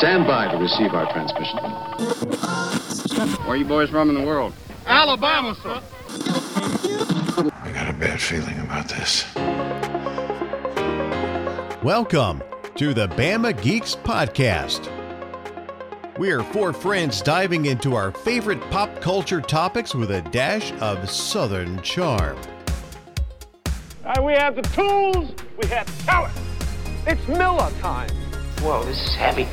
Stand by to receive our transmission. Where are you boys from in the world? Alabama, sir. I got a bad feeling about this. Welcome to the Bama Geeks Podcast. We are four friends diving into our favorite pop culture topics with a dash of Southern charm. Uh, we have the tools, we have talent. It's Miller time. Whoa, this is heavy.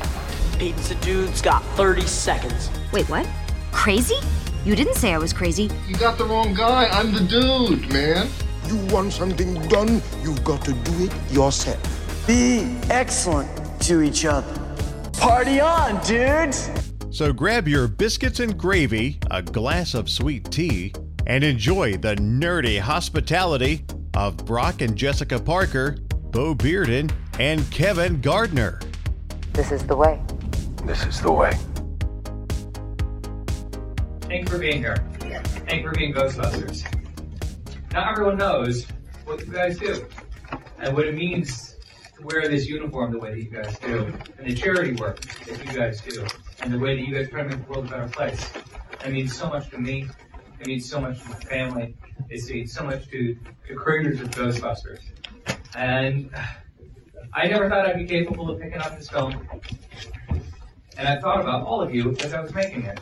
Pizza Dude's got 30 seconds. Wait, what? Crazy? You didn't say I was crazy. You got the wrong guy. I'm the dude, man. You want something done, you've got to do it yourself. Be excellent to each other. Party on, dudes! So grab your biscuits and gravy, a glass of sweet tea, and enjoy the nerdy hospitality of Brock and Jessica Parker, Bo Bearden, and Kevin Gardner. This is the way. This is the way. Thank you for being here. Thank you for being Ghostbusters. Not everyone knows what you guys do and what it means to wear this uniform the way that you guys do, and the charity work that you guys do, and the way that you guys try to make the world a better place. It means so much to me. It means so much to my family. It means so much to the creators of Ghostbusters. And I never thought I'd be capable of picking up this film. And I thought about all of you as I was making it.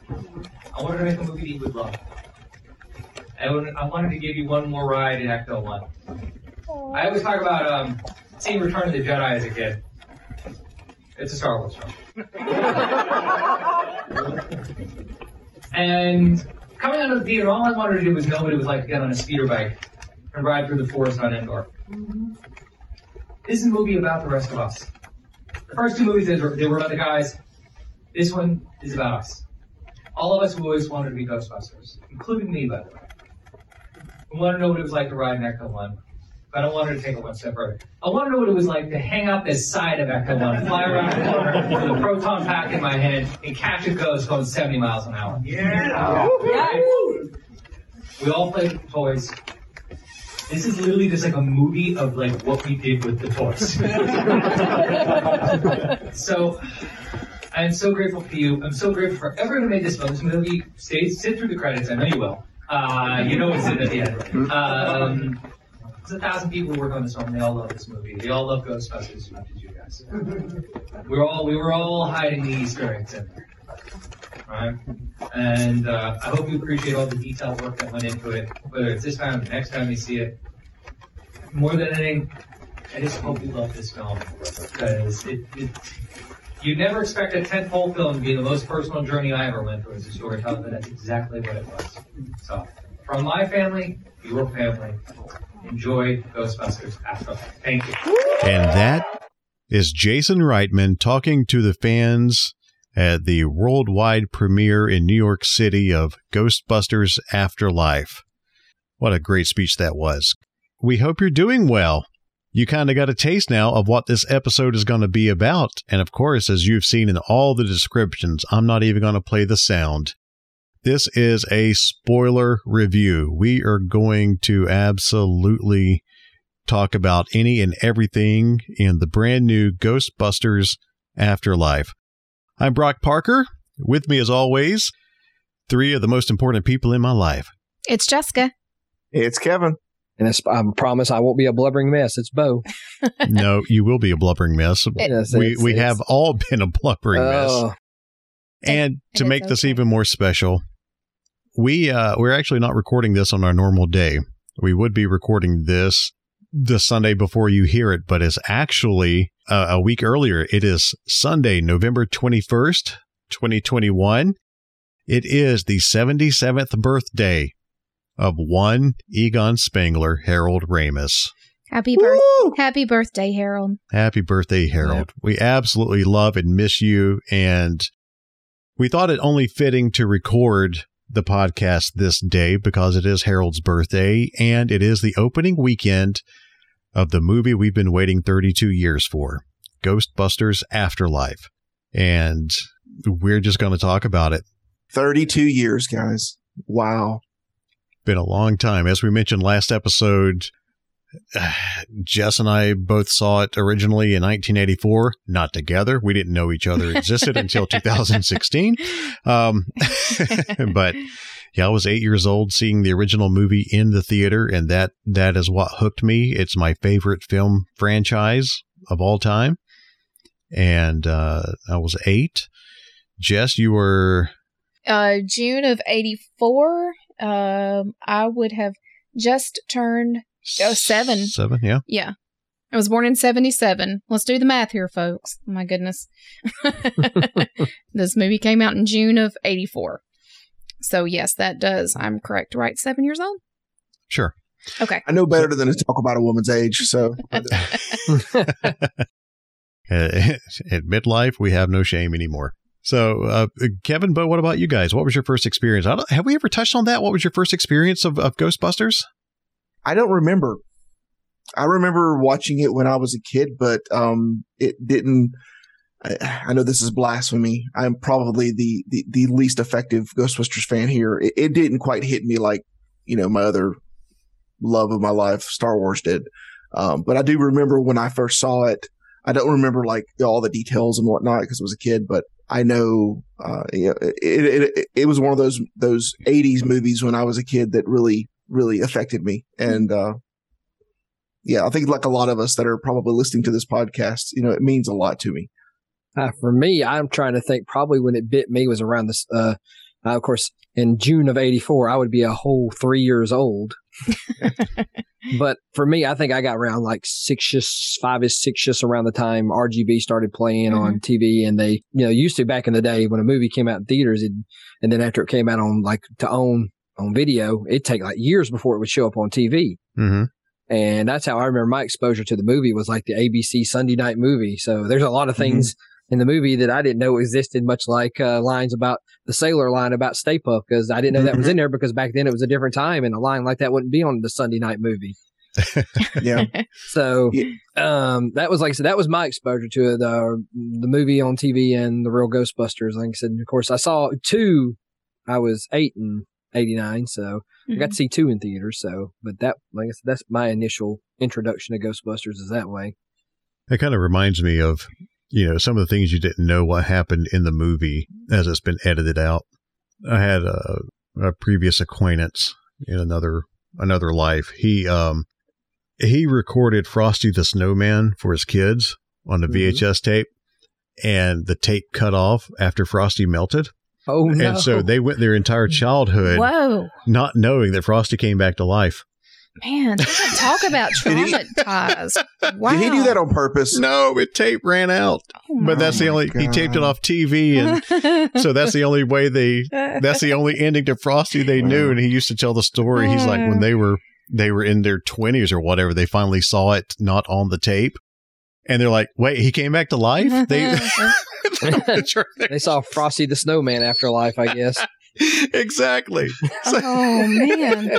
I wanted to make a movie that you would love. I wanted, I wanted to give you one more ride in Ecto 1. I always talk about um, seeing Return of the Jedi as a kid. It's a Star Wars film. and coming out of the theater, all I wanted to do was know what it was like to get on a speeder bike and ride through the forest on Endor. This is a movie about the rest of us. The first two movies, they were, they were about the guys. This one is about us. All of us who always wanted to be Ghostbusters, including me, by the way. We want to know what it was like to ride an Ecto 1. But I wanted to take it one step further. I want to know what it was like to hang out this side of Ecto 1, fly around the corner with a proton pack in my hand, and catch a ghost going 70 miles an hour. Yeah! We all played with toys. This is literally just like a movie of like what we did with the toys. so I'm so grateful for you. I'm so grateful for everyone who made this film. This movie stays sit through the credits. I know you will. Uh, you know what's in at the end. Um, there's a thousand people who work on this film. They all love this movie. They all love Ghostbusters as much as you guys. We're all we were all hiding the Easter eggs in there. Right? And uh, I hope you appreciate all the detailed work that went into it, whether it's this time or the next time you see it. More than anything, I just hope you love this film because it, it you never expect a tentpole film to be the most personal journey I ever went through as a storyteller, but that's exactly what it was. So, from my family, your family, enjoy Ghostbusters Afterlife. Thank you. And that is Jason Reitman talking to the fans at the worldwide premiere in New York City of Ghostbusters Afterlife. What a great speech that was. We hope you're doing well. You kind of got a taste now of what this episode is going to be about. And of course, as you've seen in all the descriptions, I'm not even going to play the sound. This is a spoiler review. We are going to absolutely talk about any and everything in the brand new Ghostbusters Afterlife. I'm Brock Parker. With me, as always, three of the most important people in my life. It's Jessica. It's Kevin. And I promise I won't be a blubbering mess. It's Bo. no, you will be a blubbering mess. Yes, we it's- we it's- have all been a blubbering Oh. mess. And to it's make this okay. even more special, we uh, we're actually not recording this on our normal day. We would be recording this the Sunday before you hear it, but it's actually uh, a week earlier. It is Sunday, November twenty first, twenty twenty one. It is the seventy seventh birthday of one Egon Spangler, Harold Ramis. Happy birth Happy birthday, Harold. Happy birthday, Harold. We absolutely love and miss you. And we thought it only fitting to record the podcast this day because it is Harold's birthday and it is the opening weekend of the movie we've been waiting 32 years for Ghostbusters Afterlife. And we're just going to talk about it. 32 years, guys. Wow. Been a long time. As we mentioned last episode, Jess and I both saw it originally in 1984, not together. We didn't know each other existed until 2016. Um, but yeah, I was eight years old seeing the original movie in the theater, and that that is what hooked me. It's my favorite film franchise of all time. And uh, I was eight. Jess, you were uh, June of '84. Um, I would have just turned oh, seven. Seven, yeah. Yeah. I was born in 77. Let's do the math here, folks. Oh my goodness. this movie came out in June of 84. So, yes, that does. I'm correct, right? Seven years old? Sure. Okay. I know better than to talk about a woman's age. So, at midlife, we have no shame anymore. So, uh, Kevin, but what about you guys? What was your first experience? have we ever touched on that? What was your first experience of, of Ghostbusters? I don't remember. I remember watching it when I was a kid, but um, it didn't. I, I, know this is blasphemy. I'm probably the, the, the least effective Ghostbusters fan here. It, it, didn't quite hit me like you know my other love of my life, Star Wars, did. Um, but I do remember when I first saw it. I don't remember like all the details and whatnot because I was a kid, but I know, uh, you know it, it, it, was one of those those '80s movies when I was a kid that really really affected me, and uh, yeah, I think like a lot of us that are probably listening to this podcast, you know, it means a lot to me. Uh, for me, I'm trying to think. Probably when it bit me was around this. Uh, of course, in June of '84, I would be a whole three years old. but for me, I think I got around like six, just five is six, just around the time RGB started playing mm-hmm. on TV. And they, you know, used to back in the day when a movie came out in theaters, it, and then after it came out on like to own on video, it'd take like years before it would show up on TV. Mm-hmm. And that's how I remember my exposure to the movie was like the ABC Sunday night movie. So there's a lot of mm-hmm. things mm-hmm. In the movie that I didn't know existed, much like uh, lines about the sailor line about Stay Puft, because I didn't know that was mm-hmm. in there because back then it was a different time and a line like that wouldn't be on the Sunday night movie. yeah. So, um, that was like I said, that was my exposure to it, uh, the movie on TV and the real Ghostbusters. Like I said, of course, I saw two. I was eight and '89, so mm-hmm. I got to mm-hmm. see two in theaters. So, but that, like I said, that's my initial introduction to Ghostbusters is that way. That kind of reminds me of, you know, some of the things you didn't know what happened in the movie as it's been edited out. I had a, a previous acquaintance in another another life. He um he recorded Frosty the Snowman for his kids on the VHS mm-hmm. tape, and the tape cut off after Frosty melted. Oh no! And so they went their entire childhood, whoa, not knowing that Frosty came back to life. Man, talk about traumatized. Wow. Did he do that on purpose? No, it tape ran out. Oh but that's the only God. he taped it off TV and so that's the only way they that's the only ending to Frosty they wow. knew and he used to tell the story. He's like when they were they were in their 20s or whatever, they finally saw it not on the tape. And they're like, wait, he came back to life? They, they saw Frosty the Snowman after life, I guess. exactly. oh, man.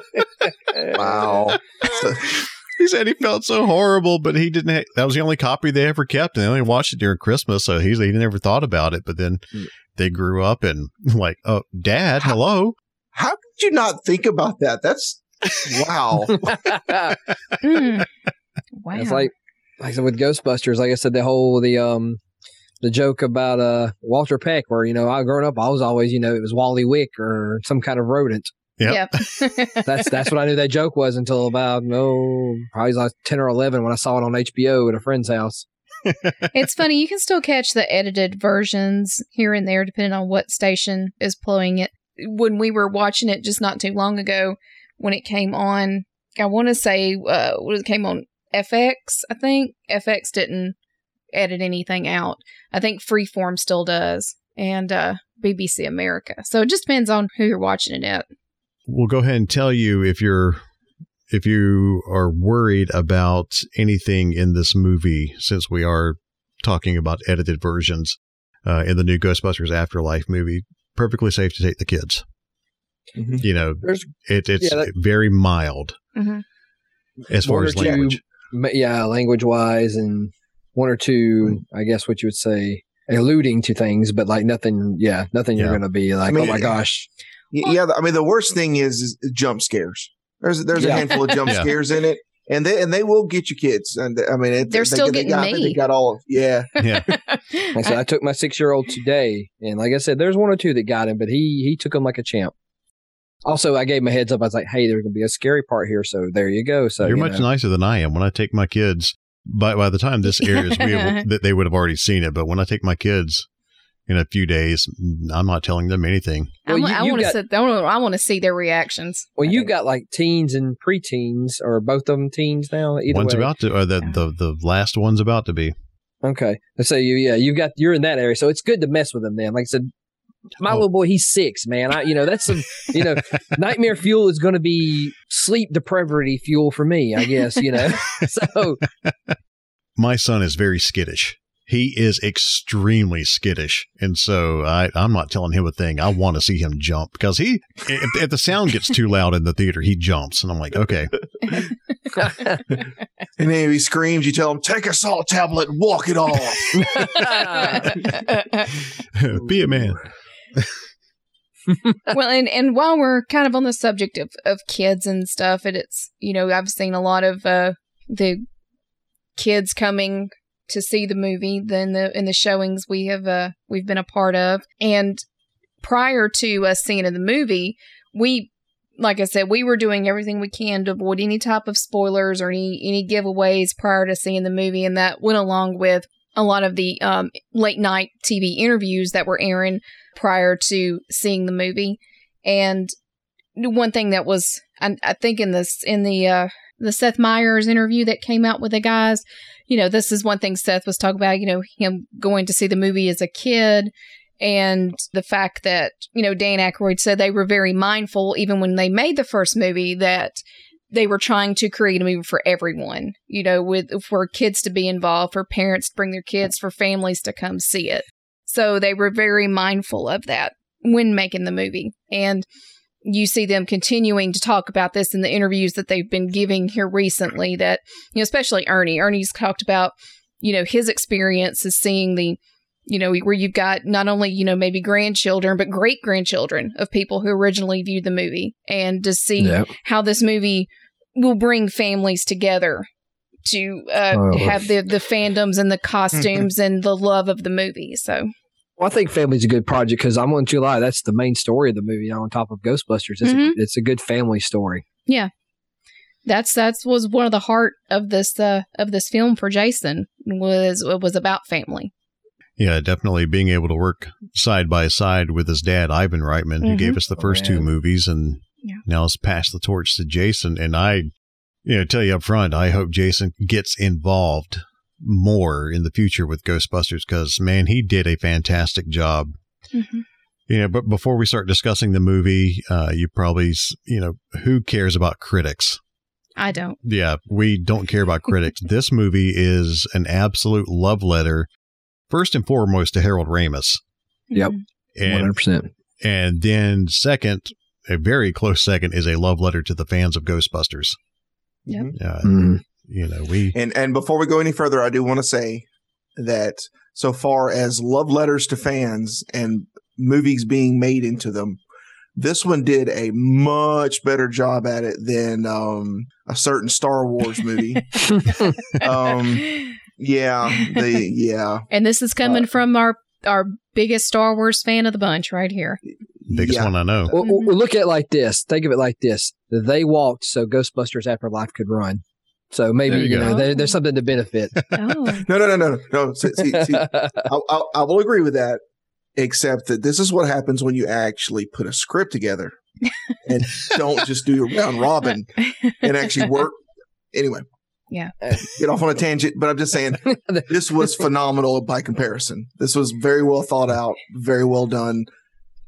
wow. he said he felt so horrible, but he didn't. that was the only copy they ever kept, and they only watched it during Christmas. So he's he never thought about it. But then hmm. they grew up and like, oh, Dad, how, hello. How could you not think about that? That's Wow. mm. Wow. It's like like I said with Ghostbusters, like I said, the whole the um the joke about uh Walter Peck, where you know I growing up, I was always you know it was Wally Wick or some kind of rodent. Yep. yep. that's that's what I knew that joke was until about no oh, probably like ten or eleven when I saw it on HBO at a friend's house. it's funny you can still catch the edited versions here and there depending on what station is playing it. When we were watching it just not too long ago, when it came on. I want to say uh, it came on FX. I think FX didn't edit anything out. I think Freeform still does, and uh, BBC America. So it just depends on who you're watching it at. We'll go ahead and tell you if you're if you are worried about anything in this movie, since we are talking about edited versions uh, in the new Ghostbusters Afterlife movie. Perfectly safe to take the kids. Mm-hmm. You know, it, it's yeah, that, very mild mm-hmm. as far as language. Two, yeah, language wise, and one or two, I guess, what you would say, alluding to things, but like nothing. Yeah, nothing. Yeah. You're going to be like, I mean, oh my gosh. Yeah, I mean, the worst thing is, is jump scares. There's there's yeah. a handful of jump yeah. scares in it, and they and they will get you kids. And I mean, it, They're they, still they getting got, me. They got all of yeah. Yeah. Like I said, I took my six year old today, and like I said, there's one or two that got him, but he he took him like a champ. Also, I gave him a heads up. I was like, "Hey, there's gonna be a scary part here, so there you go." So You're you much know. nicer than I am. When I take my kids, by by the time this airs, we have, that they would have already seen it. But when I take my kids in a few days, I'm not telling them anything. I, Well, you- I want to sit. I want. To see their reactions. Well, you've got like teens and preteens, or both of them teens now. Either one's way. about to, or the, the the last one's about to be. Okay, so you yeah, you got you're in that area, so it's good to mess with them. Then, like I said, my Oh. little boy, he's six, man. I you know that's some you know nightmare fuel is going to be sleep depravity fuel for me, I guess. You know, so My son is very skittish. He is extremely skittish, and so I, I'm not telling him a thing. I want to see him jump because he, if, if the sound gets too loud in the theater, he jumps, and I'm like, okay, And then he screams. You tell him, "Take a salt tablet, and walk it off." be a man. well, and and while we're kind of on the subject of of kids and stuff, and it's you know I've seen a lot of uh the kids coming to see the movie then the in the showings we have uh we've been a part of. And prior to us seeing the movie we like I said, we were doing everything we can to avoid any type of spoilers or any any giveaways prior to seeing the movie, and that went along with a lot of the um, late night TV interviews that were airing prior to seeing the movie. And one thing that was, I, I think, in this in the uh, the Seth Meyers interview that came out with the guys, you know, this is one thing Seth was talking about. You know, him going to see the movie as a kid and the fact that you know Dan Aykroyd said they were very mindful even when they made the first movie that they were trying to create a movie for everyone you know with for kids to be involved for parents to bring their kids for families to come see it so they were very mindful of that when making the movie and you see them continuing to talk about this in the interviews that they've been giving here recently that you know especially Ernie Ernie's talked about you know his experience is seeing the you know, where you've got not only, you know, maybe grandchildren, but great grandchildren of people who originally viewed the movie and to see Yep. how this movie will bring families together to uh, Oh. have the, the fandoms and the costumes and the love of the movie. So, Well, I think family's a good project because I'm on July. That's the main story of the movie. On top of Ghostbusters, it's, Mhm. a, it's a good family story. yeah. That's that's was one of the heart of this uh, of this film for Jason was it was about family. Yeah, definitely being able to work side by side with his dad, Ivan Reitman, who Mhm. gave us the first two movies and Yeah. now has passed the torch to Jason. And I, you know, tell you up front, I hope Jason gets involved more in the future with Ghostbusters because, man, he did a fantastic job. Mhm. You know, but before we start discussing the movie, uh, you probably, you know, who cares about critics? I don't. Yeah, we don't care about critics. this movie is an absolute love letter, first and foremost, to Harold Ramis. Yep. One hundred And, percent. and then, second, a very close second, is a love letter to the fans of Ghostbusters. Yep. Uh, Mhm. You know, we. And and before we go any further, I do want to say that so far as love letters to fans and movies being made into them, this one did a much better job at it than um, a certain Star Wars movie. um, yeah, the yeah, And this is coming Uh, from our our biggest Star Wars fan of the bunch right here. Biggest yeah. one I know. Well, well, mm-hmm. look at it like this. Think of it like this: they walked so Ghostbusters Afterlife could run. So maybe There you you, know there, there's something to benefit. Oh. No, no, no, no, no. See, see, see, I, I, I will agree with that, except that this is what happens when you actually put a script together and don't just do a round robin and actually work. Anyway, Yeah. Uh, get off on a tangent, but I'm just saying this was phenomenal by comparison. This was very well thought out, very well done.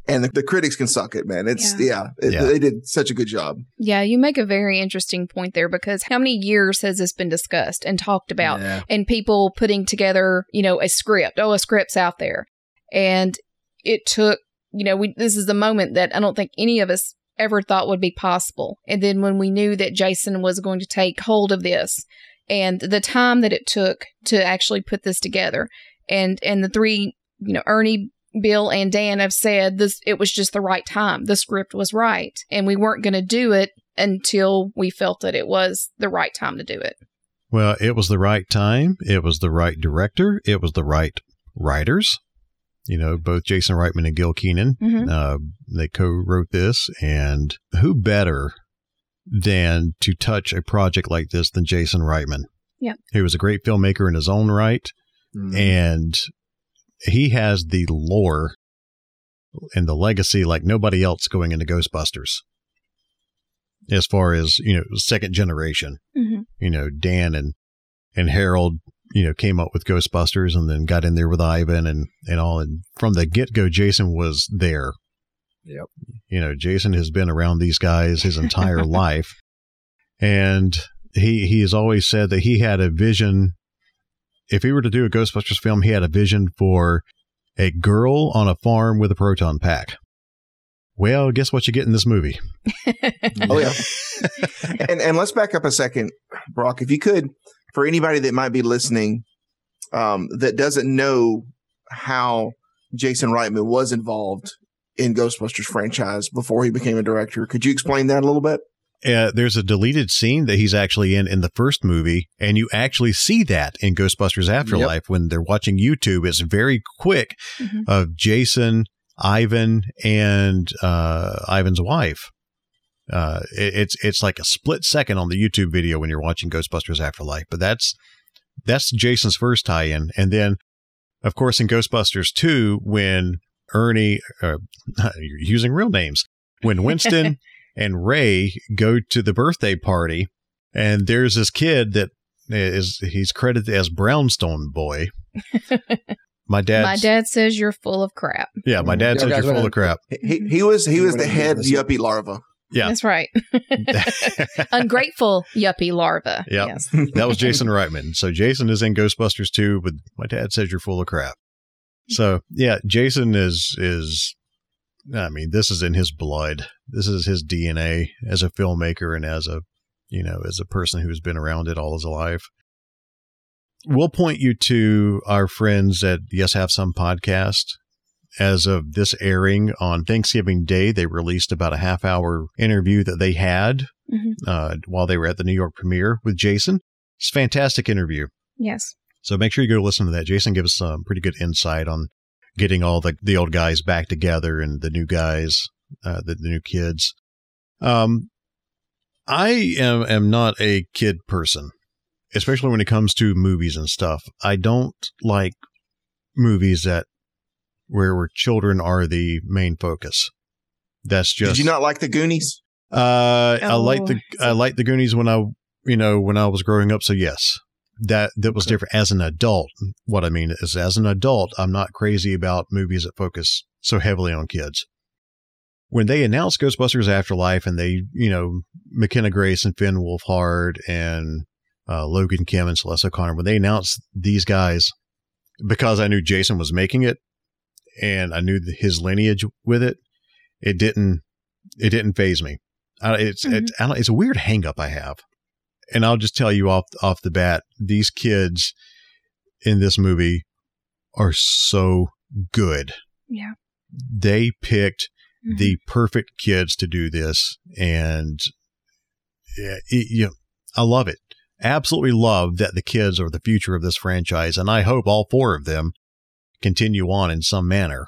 And the, the critics can suck it, man. It's yeah, it- Yeah. they did such a good job. Yeah, you make a very interesting point there because how many years has this been discussed and talked about? Yeah. And people putting together, you know, a script. Oh, a script's out there. And it took, you know, we this is the moment that I don't think any of us ever thought would be possible. And then when we knew that Jason was going to take hold of this and the time that it took to actually put this together and and the three, you know, Ernie Bill and Dan have said this it was just the right time. The script was right. And we weren't going to do it until we felt that it was the right time to do it. Well, it was the right time. It was the right director. It was the right writers. You know, both Jason Reitman and Gil Kenan. Mhm. Uh, they co-wrote this, and who better than to touch a project like this than Jason Reitman? Yep. He was a great filmmaker in his own right, and he has the lore and the legacy like nobody else going into Ghostbusters. As far as you know, second generation Mhm. you know, Dan and and Harold, you know, came up with Ghostbusters and then got in there with Ivan and and all. And from the get go, Jason was there. Yep. You know, Jason has been around these guys his entire life, and he he has always said that he had a vision. If he were to do a Ghostbusters film, he had a vision for a girl on a farm with a proton pack. Well, guess what you get in this movie? Oh yeah. and and let's back up a second, Brock, if you could, for anybody that might be listening, um, that doesn't know how Jason Reitman was involved in Ghostbusters franchise before he became a director, could you explain that a little bit? Uh, there's a deleted scene that he's actually in in the first movie, and you actually see that in Ghostbusters Afterlife when they're watching YouTube. It's very quick Mhm. of Jason, Ivan, and uh, Ivan's wife. Uh, it, it's it's like a split second on the YouTube video when you're watching Ghostbusters Afterlife, but that's that's Jason's first tie-in, and then of course in Ghostbusters 2 when Ernie, uh, you're using real names, when Winston and Ray go to the birthday party, and there's this kid that is he's credited as Brownstone Boy. My dad, My dad says you're full of crap. yeah, my dad Yeah, says you're full of crap. He he was he was the head yuppie larva. Yeah, That's right. Ungrateful yuppie larva. Yep. Yes. that was Jason Reitman. So Jason is in Ghostbusters 2, but my dad says you're full of crap. So yeah, Jason is is I mean, this is in his blood. This is his DNA as a filmmaker and as a you know, as a person who's been around it all his life. We'll point you to our friends at Yes Have Some podcast. As of this airing on Thanksgiving Day, they released about a half hour interview that they had Mhm. uh, while they were at the New York premiere with Jason. It's a fantastic interview. Yes. So make sure you go listen to that. Jason gives some pretty good insight on getting all the, the old guys back together and the new guys, uh, the, the new kids. Um, I am, am not a kid person, especially when it comes to movies and stuff. I don't like movies that where, where children are the main focus. That's just Did you not like the Goonies? uh, I like the Oh. I liked the Goonies when I you know when I was growing up. So yes, that that was different. As an adult, what I mean is, as an adult, I'm not crazy about movies that focus so heavily on kids. When they announced Ghostbusters Afterlife and they, you know, McKenna Grace and Finn Wolfhard and uh, Logan Kim and Celeste O'Connor, when they announced these guys, because I knew Jason was making it and I knew his lineage with it, it didn't it didn't phase me. I, it's it's I don't, it's a weird hangup I have, and I'll just tell you off off the bat, these kids in this movie are so good. Yeah. They picked Mhm. the perfect kids to do this, and yeah, it, you know, I love it. Absolutely love that the kids are the future of this franchise, and I hope all four of them continue on in some manner.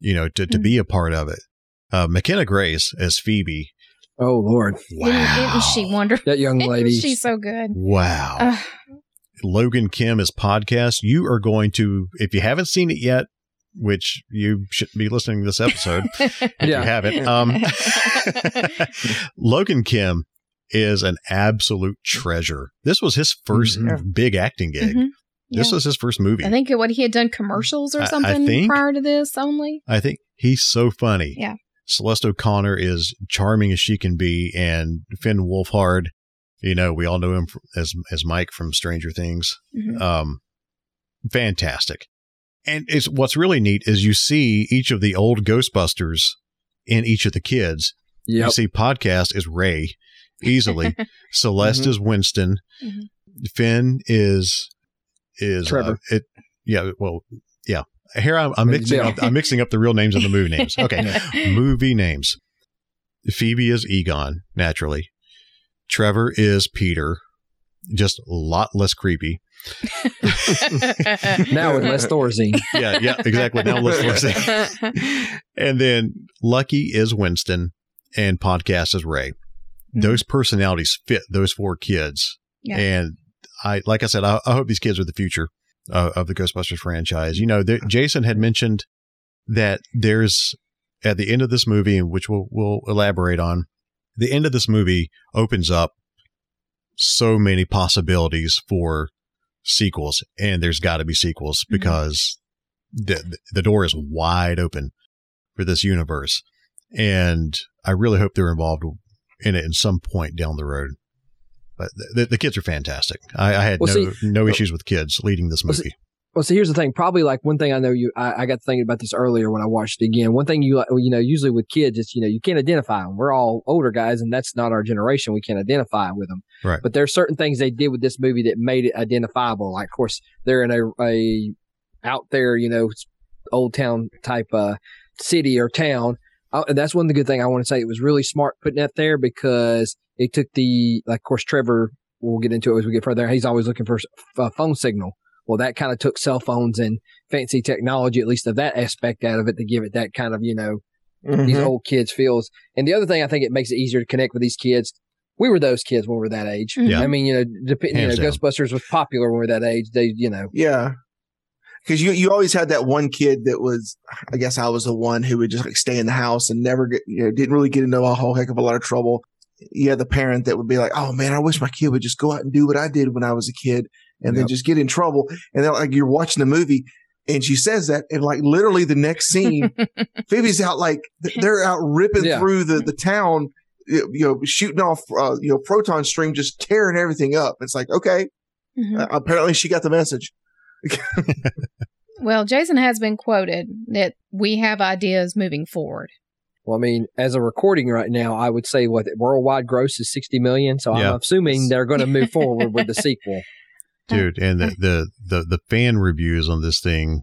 You know, to to Mhm. be a part of it. Uh, McKenna Grace as Phoebe. Oh Lord, Isn't, isn't she wonderful? that young lady. She's so good. Wow. Ugh. Logan Kim is podcast. You are going to, if you haven't seen it yet, which you shouldn't be listening to this episode if you haven't. Um, Logan Kim is an absolute treasure. This was his 1st Mhm. big acting gig. Mhm. This Yeah. was his first movie. I think what he had done commercials I- or I something think- prior to this only. I think he's so funny. Yeah. Celeste O'Connor is charming as she can be, and Finn Wolfhard, you know, we all know him as as Mike from Stranger Things. Mhm. Um, fantastic. And it's what's really neat is you see each of the old Ghostbusters in each of the kids. Yep. You see, podcast is Ray easily. Celeste Mhm. is Winston. Mhm. Finn is is Trevor. uh, it. Yeah. Well. Yeah. Here I'm, I'm mixing Bill. up. I'm mixing up the real names and the movie names. Okay, movie names. Phoebe is Egon naturally. Trevor is Peter, just a lot less creepy. now with less Thorazine. Yeah, yeah, exactly. Now less Thorazine. and then Lucky is Winston, and Podcast is Ray. Mm-hmm. Those personalities fit those four kids, yeah. and I, like I said, I, I hope these kids are the future uh, of the Ghostbusters franchise. You know, Jason had mentioned that there's at the end of this movie, which we'll, we'll elaborate on, the end of this movie opens up so many possibilities for sequels, and there's got to be sequels mm-hmm. because the the door is wide open for this universe, and I really hope they're involved in it in some point down the road. But the, the kids are fantastic. I, I had well, no see, no issues with kids leading this movie. Well, see, well, here's the thing. Probably like one thing I know you, I, I, got thinking about this earlier when I watched it again. One thing you, you know, usually with kids, it's, you know, you can't identify them. We're all older guys and that's not our generation. We can't identify with them. Right. But there's certain things they did with this movie that made it identifiable. Like, of course, they're in a, a out there, you know, old town type, uh, city or town. Uh, that's one of the good thing I want to say. It was really smart putting that there because it took the, like, of course, Trevor, we'll get into it as we get further. He's always looking for a phone signal well, that kind of took cell phones and fancy technology, at least of that aspect out of it to give it that kind of, you know, mm-hmm. these old kids feels. And the other thing I think it makes it easier to connect with these kids. We were those kids when we were that age. Yeah. I mean, you know, dep- you know, Ghostbusters was popular when we were that age. They, you know. Yeah. Cause you, you always had that one kid that was, I guess I was the one who would just like stay in the house and never get, you know, didn't really get into a whole heck of a lot of trouble. You had the parent that would be like, Oh man, I wish my kid would just go out and do what I did when I was a kid and yep. then just get in trouble. And then like you're watching the movie and she says that and like literally the next scene, Phoebe's out like they're out ripping yeah. through the, the town, you know, shooting off, uh, you know, proton stream, just tearing everything up. It's like, okay, mm-hmm. uh, apparently she got the message. Well, Jason has been quoted that we have ideas moving forward. Well, I mean, as a recording right now, I would say what worldwide gross is 60 million. So yeah. I'm assuming they're going to move forward with the sequel dude. And the, the, the the fan reviews on this thing,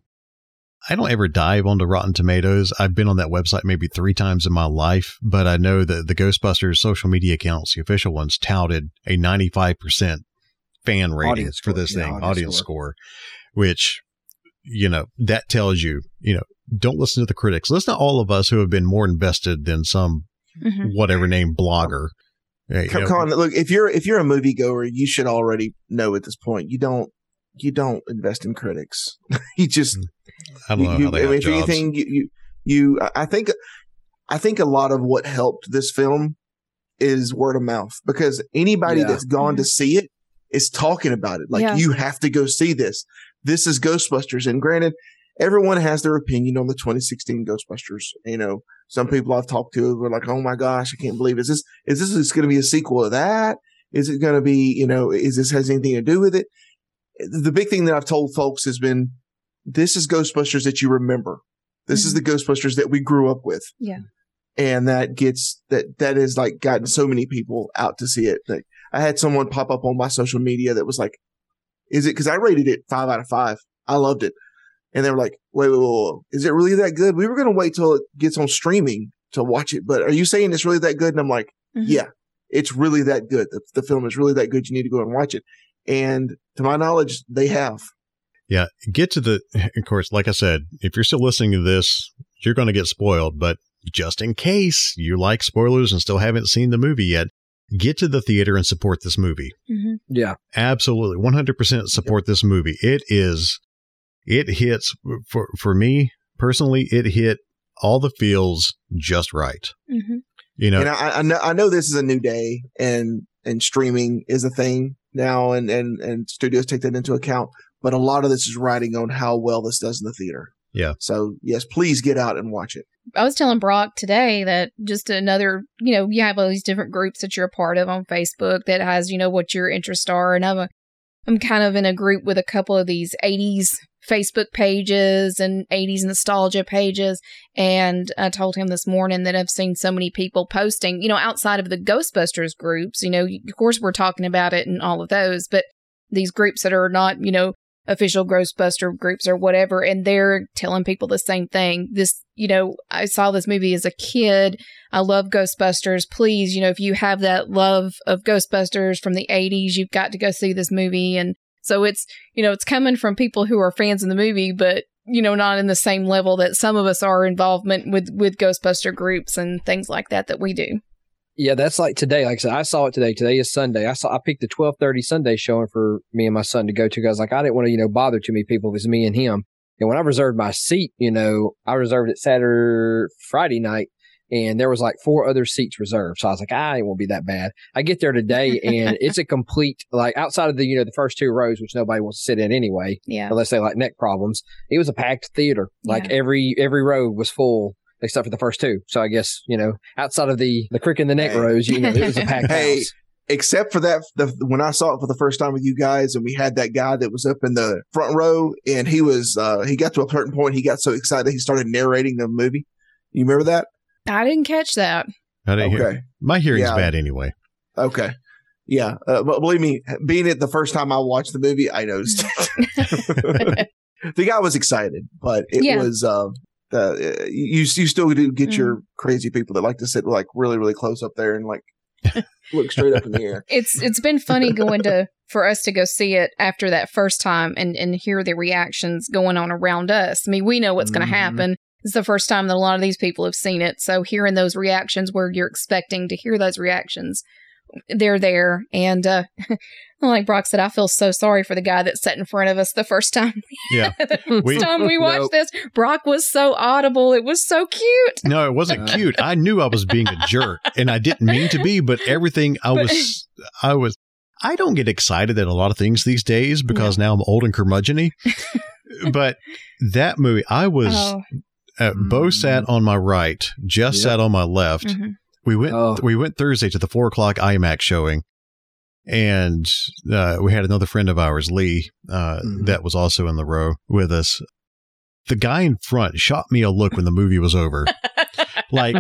I don't ever dive onto Rotten Tomatoes. I've been on that website maybe three times in my life, but I know that the Ghostbusters social media accounts, the official ones, touted a ninety five percent fan rating for this thing, yeah, audience, audience score. score, which you know that tells you, you know, don't listen to the critics. Listen to all of us who have been more invested than some mm-hmm. whatever name blogger Hey, Come, come on, look if you're if you're a moviegoer, you should already know at this point. You don't you don't invest in critics. you just mm. I don't know you, how they I mean, if jobs. anything, you, you you I think I think a lot of what helped this film is word of mouth because anybody yeah. that's gone to see it is talking about it. Like yeah. you have to go see this. This is Ghostbusters, and granted, everyone has their opinion on the 2016 Ghostbusters. You know, some people I've talked to were like, "Oh my gosh, I can't believe is this is this going to be a sequel to that? Is it going to be you know is this has anything to do with it?" The big thing that I've told folks has been, "This is Ghostbusters that you remember. This mm-hmm. is the Ghostbusters that we grew up with." Yeah. And that gets that that has like gotten so many people out to see it. Like I had someone pop up on my social media that was like, "Is it?" Because I rated it five out of five. I loved it. And they were like, wait, wait, wait, wait, is it really that good? We were going to wait till it gets on streaming to watch it, but are you saying it's really that good? And I'm like, mm-hmm. yeah, it's really that good. The, the film is really that good. You need to go and watch it. And to my knowledge, they have. Yeah. Get to the, of course, like I said, if you're still listening to this, you're going to get spoiled, but just in case you like spoilers and still haven't seen the movie yet, get to the theater and support this movie. Mm-hmm. Yeah. Absolutely. 100% support yep. this movie. It is it hits for for me personally. It hit all the feels just right. Mm-hmm. You know, and I, I know I know this is a new day, and and streaming is a thing now, and and and studios take that into account. But a lot of this is riding on how well this does in the theater. Yeah. So yes, please get out and watch it. I was telling Brock today that just another, you know, you have all these different groups that you're a part of on Facebook that has, you know, what your interests are, and I'm a, I'm kind of in a group with a couple of these 80s Facebook pages and 80s nostalgia pages. And I told him this morning that I've seen so many people posting, you know, outside of the Ghostbusters groups. You know, of course, we're talking about it and all of those, but these groups that are not, you know, official Ghostbuster groups or whatever, and they're telling people the same thing. This, you know, I saw this movie as a kid. I love Ghostbusters. Please, you know, if you have that love of Ghostbusters from the 80s, you've got to go see this movie. And so it's, you know, it's coming from people who are fans of the movie, but you know, not in the same level that some of us are involvement with with Ghostbuster groups and things like that that we do. Yeah, that's like today. Like I said, I saw it today. Today is Sunday. I saw I picked the twelve thirty Sunday showing for me and my son to go to because like I didn't want to you know bother too many people. It was me and him. And when I reserved my seat, you know, I reserved it Saturday Friday night, and there was like four other seats reserved. So I was like, ah, it won't be that bad. I get there today, and it's a complete like outside of the you know the first two rows, which nobody wants to sit in anyway, Yeah. unless they like neck problems. It was a packed theater. Like Yeah. every every row was full except for the first two. So I guess you know outside of the the crick in the neck Hey. rows, you know, it was a packed Hey, house. except for that, the, when I saw it for the first time with you guys, and we had that guy that was up in the front row, and he was uh he got to a certain point, he got so excited that he started narrating the movie. You remember that? I didn't catch that. I didn't hear- Okay. My hearing's Yeah. bad anyway. Okay. Yeah, uh, but believe me, being it the first time I watched the movie, I noticed. the guy was excited, but it Yeah. was uh, uh, you you still do get your Mm. crazy people that like to sit like really really close up there and like look straight up in the air. It's it's been funny going to for us to go see it after that first time and and hear the reactions going on around us. I mean, we know what's going to happen. It's the first time that a lot of these people have seen it, so hearing those reactions where you're expecting to hear those reactions, they're there. And uh, like Brock said, I feel so sorry for the guy that sat in front of us the first time. Yeah. the We- first time we watched Nope. this, Brock was so audible. It was so cute. No, it wasn't cute. I knew I was being a jerk and I didn't mean to be, but everything I But- was, I was, I don't get excited at a lot of things these days because now I'm old and curmudgeony. but that movie, I was, Oh. uh, Bo sat on my right, Jess Yep. sat on my left. Mhm. We went, Oh. we went Thursday to the four o'clock IMAX showing. And uh, we had another friend of ours, Lee, uh, Mhm. that was also in the row with us. The guy in front shot me a look when the movie was over. like,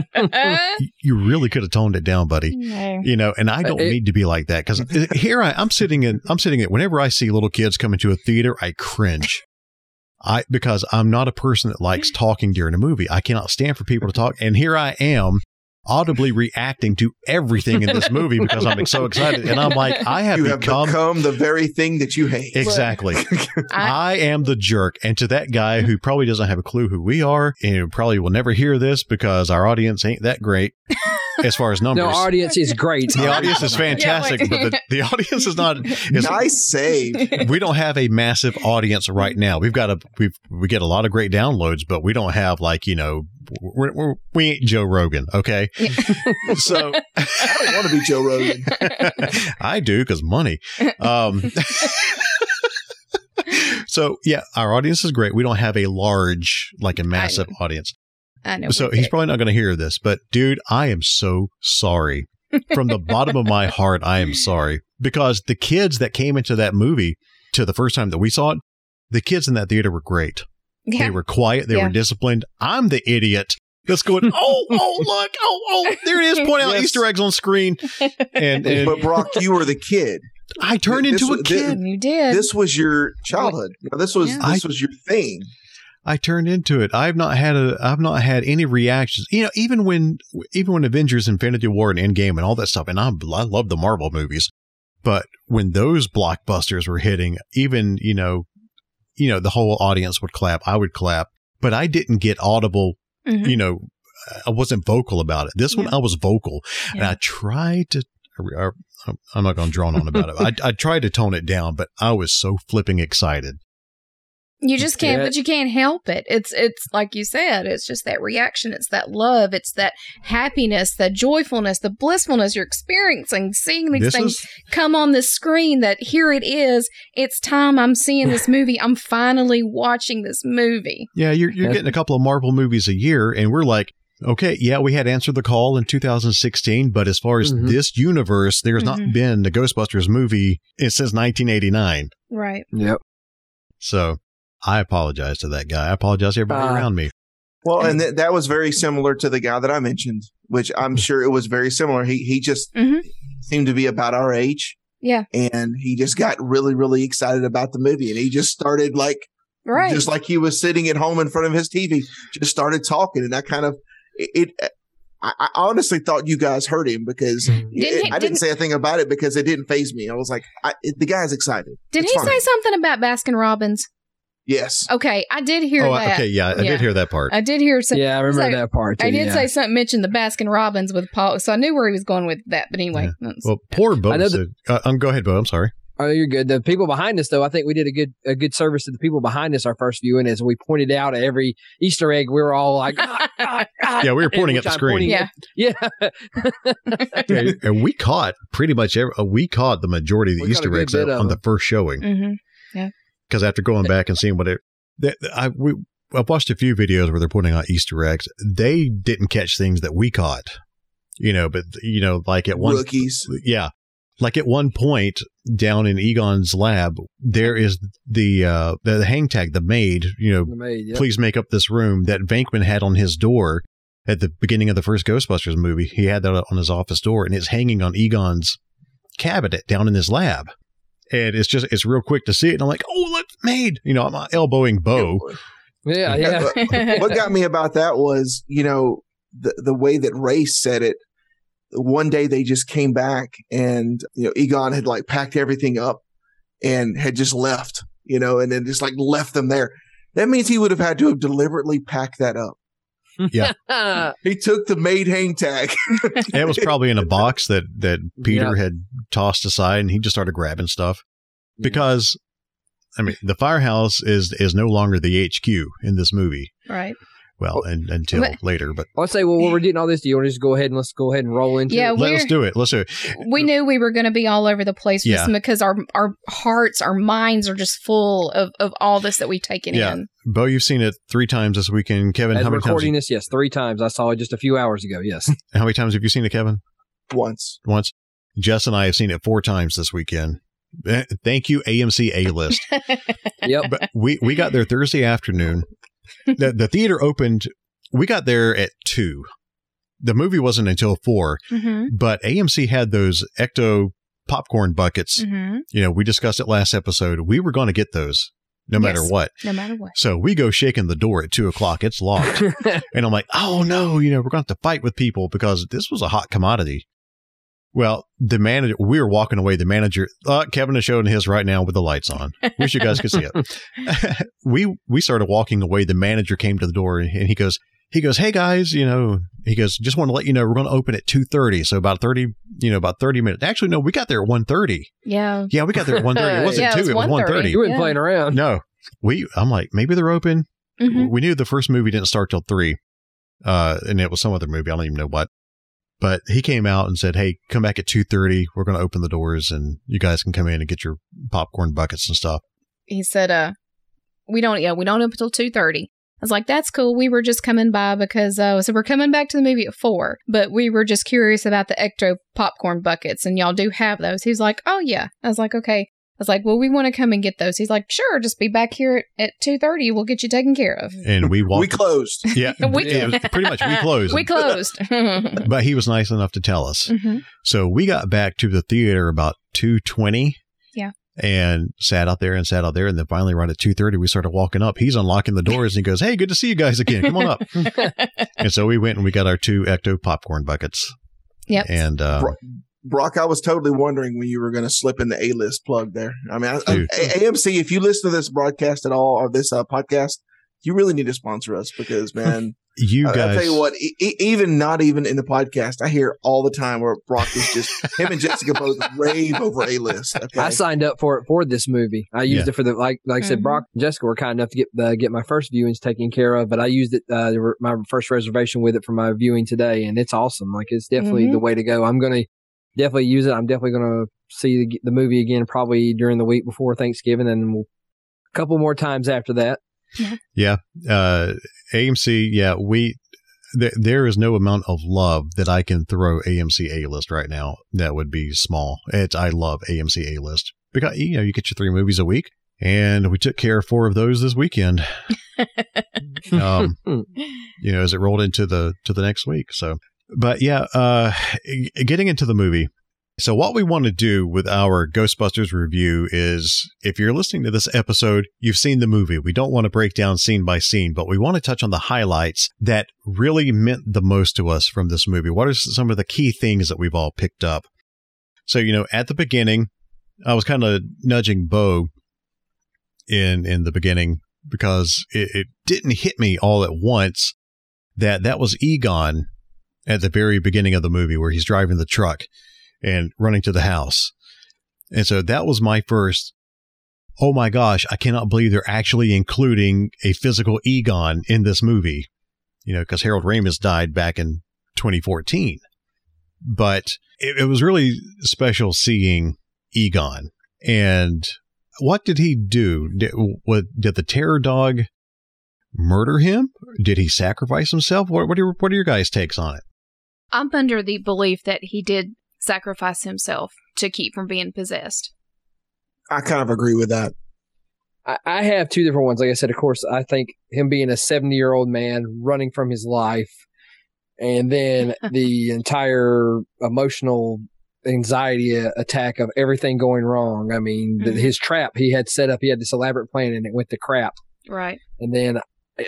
you really could have toned it down, buddy. No. You know, and I don't It- need to be like that because here I, I'm sitting in, I'm sitting in. Whenever I see little kids come into a theater, I cringe. I because I'm not a person that likes talking during a movie. I cannot stand for people to talk, and here I am audibly reacting to everything in this movie because I'm so excited, and I'm like, I have you have become become the very thing that you hate. exactly. I- I am the jerk. And to that guy who probably doesn't have a clue who we are and probably will never hear this because our audience ain't that great as far as numbers. No, audience is great. the audience is fantastic, wait. but the, the audience is not. Is, nice save. we don't have a massive audience right now. We've got a we we get a lot of great downloads, but we don't have like you know we're, we're, we ain't Joe Rogan, okay? so I don't want to be Joe Rogan. I do because money. Um, so yeah, our audience is great. We don't have a large, like a massive audience. I know. So he's did. probably not going to hear this, but dude, I am so sorry. From the bottom of my heart, I am sorry because the kids that came into that movie to the first time that we saw it, the kids in that theater were great. yeah. They were quiet. They Yeah. were disciplined. I'm the idiot that's going, oh, oh, look, oh, oh, there it is. Point out Yes. Easter eggs on screen. And, and but Brock, you were the kid. I turned this into a was- this- kid. you did. This was your childhood. This was Yeah. this was your thing. I turned into it. I've not had a I've not had any reactions. You know, even when even when Avengers Infinity War and Endgame and all that stuff, and I'm, I love the Marvel movies, but when those blockbusters were hitting, even, you know, you know, the whole audience would clap, I would clap, but I didn't get audible, Mhm. you know, I wasn't vocal about it. This one I was vocal and I tried to I'm not going to drone on about it. I, I tried to tone it down, but I was so flipping excited. You just can't, Yeah. but you can't help it. It's it's like you said. It's just that reaction. It's that love. It's that happiness, that joyfulness, the blissfulness you're experiencing, seeing these This things is come on the screen. That here it is. It's time. I'm seeing this movie. I'm finally watching this movie. Yeah, you're you're getting a couple of Marvel movies a year, and we're like, okay, yeah, we had answered the Call in 2016, but as far as Mhm. this universe, there's Mhm. not been a Ghostbusters movie since 1989. Right. Yep. So I apologize to that guy. I apologize to everybody Uh, around me. Well, and th- that was very similar to the guy that I mentioned, which I'm sure it was very similar. He he just Mhm. seemed to be about our age, Yeah. And he just got really, really excited about the movie. And he just started like, right. just like he was sitting at home in front of his TV, just started talking. And that kind of, it, it I, I honestly thought you guys heard him because Didn't he- it- I didn't, didn't- say a thing about it because it didn't phase me. I was like, I, it, the guy's excited. Did It's he fine. say something about Baskin Robbins? Yes. Okay, I did hear oh, that. okay, yeah, I did hear that part. I did hear some. Yeah, I remember so- that part. Too, I did yeah. say something mentioned the Baskin Robbins with Paul, so I knew where he was going with that. But anyway, that's- Well, poor Bo I know said, uh, um, go ahead, Bo. I'm sorry. Oh, you're good. The people behind us, though, I think we did a good a good service to the people behind us. Our first viewing, as we pointed out every Easter egg, we were all like, "Ah, ah, ah," Yeah, we were pointing at the I'm screen. yeah, at- yeah. and, and we caught pretty much every, uh, we caught the majority of the We Easter eggs on of the first showing. hmm Because after going back and seeing what it, that I we I've watched a few videos where they're pointing out Easter eggs. They didn't catch things that we caught, you know. But you know, like at one Rookies. yeah. Like at one point down in Egon's lab, there is the uh the, the hang tag, the maid, you know, maid, yep. please make up this room that Venkman had on his door at the beginning of the first Ghostbusters movie. He had that on his office door and it's hanging on Egon's cabinet down in his lab. And it's just, it's real quick to see it. And I'm like, oh, look, made. You know, I'm uh, elbowing Bo. Yeah, yeah. But what got me about that was, you know, the the way that Ray said it. One day they just came back and you know Egon had like packed everything up and had just left, you know, and then just like left them there. That means he would have had to have deliberately packed that up. Ah, He took the maid hang tag. It was probably in a box that, that Peter Yeah. had tossed aside and he just started grabbing stuff because, I mean, the firehouse is, is no longer the HQ in this movie. right. Well, and, until But- later, but I'll say, well, while we're getting all this, do you want to just go ahead and let's go ahead and roll into Yeah, it? let us do it. Let's do it. We knew we were going to be all over the place Yeah. because our our hearts, our minds are just full of, of all this that we've taken Yeah. in. Bo, you've seen it three times this weekend. Kevin, As how we're many times? recording this, yes, three times. I saw it just a few hours ago. Yes. How many times have you seen it, Kevin? Once. Once. Jess and I have seen it four times this weekend. Eh, Thank you, AMC A List. yep. but we we got there Thursday afternoon. The the theater opened. We got there at two. The movie wasn't until four, Mm-hmm. but AMC had those Ecto popcorn buckets. Mm-hmm. You know, we discussed it last episode. We were going to get those no matter what. No matter what. So we go shaking the door at two o'clock. It's locked. and I'm like, oh no, you know, we're going to have to fight with people because this was a hot commodity. Well, the manager, we were walking away. The manager, uh, Kevin is showing his right now with the lights on. Wish you guys could see it. we we started walking away. The manager came to the door and he goes, he goes, hey guys, you know, he goes, just want to let you know we're going to open at two thirty. So about thirty, you know, about thirty minutes. Actually, no, we got there at one thirty. Yeah. Yeah, we got there at one thirty. It wasn't Yeah, two. It was one 1:30. thirty. You weren't Yeah. playing around. No, we. I'm like, maybe they're open. Mhm. We knew the first movie didn't start till three, uh, and it was some other movie. I don't even know what. But he came out and said, "Hey, come back at two thirty. We're going to open the doors, and you guys can come in and get your popcorn buckets and stuff." He said, uh, we don't, yeah, we don't open until 2.30. I was like, that's cool. We were just coming by because, uh, so we're coming back to the movie at four, but we were just curious about the Ecto popcorn buckets and y'all do have those. He was like, oh yeah. I was like, okay. I was like, well, we want to come and get those. He's like, sure, just be back here at, at 2.30. We'll get you taken care of. And we walked. We closed. yeah, We- it was pretty much we closed. We closed. But he was nice enough to tell us. So we got back to the theater about two twenty. Yeah. And sat out there and sat out there, and then finally, right at two thirty, we started walking up. He's unlocking the doors, and he goes, "Hey, good to see you guys again. Come on up." and so we went and we got our two Ecto popcorn buckets. Yep. And uh, Bro- Brock, I was totally wondering when you were going to slip in the A list plug there. I mean, I, I, AMC, if you listen to this broadcast at all or this uh, podcast, you really need to sponsor us because, man, you I, guys, will tell you what, e- e- even not even in the podcast, I hear all the time where Brock is just him and Jessica both rave over A list. Okay? I signed up for it for this movie. I used Yeah. it for the like like I said. Mhm. Brock and Jessica were kind enough to get uh, get my first viewings taken care of, but I used it uh, my first reservation with it for my viewing today, and it's awesome. Like it's definitely Mhm. the way to go. I'm gonna definitely use it. I'm definitely gonna see the, the movie again probably during the week before Thanksgiving, and we'll, a couple more times after that. yeah, uh, AMC, yeah, we. Th- there is no amount of love that I can throw AMC A list right now that would be small. It's I love AMC A list because you know you get your three movies a week, and we took care of four of those this weekend. um, you know, as it rolled into the to the next week. So, but yeah, uh, getting into the movie, So, what we want to do with our Ghostbusters review is if you're listening to this episode, you've seen the movie. We don't want to break down scene by scene, but we want to touch on the highlights that really meant the most to us from this movie. What are some of the key things that we've all picked up? So, you know, at the beginning, I was kind of nudging Bo in in the beginning because it, it didn't hit me all at once that that was Egon at the very beginning of the movie where he's driving the truck and running to the house. And so that was my first, oh my gosh, I cannot believe they're actually including a physical Egon in this movie, you know, because Harold Ramis died back in 2014. But it, it was really special seeing Egon. And what did he do? Did, what, did the terror dog murder him? Did he sacrifice himself? What, what, are, what are your guys' takes on it? I'm under the belief that he did sacrifice himself to keep from being possessed. I kind of agree with that. I, I have two different ones. Like I said, of course, I think him being a 70 year old man running from his life and then the entire emotional anxiety attack of everything going wrong. I mean, mm-hmm. his trap he had set up, he had this elaborate plan and it went to crap. Right. And then uh,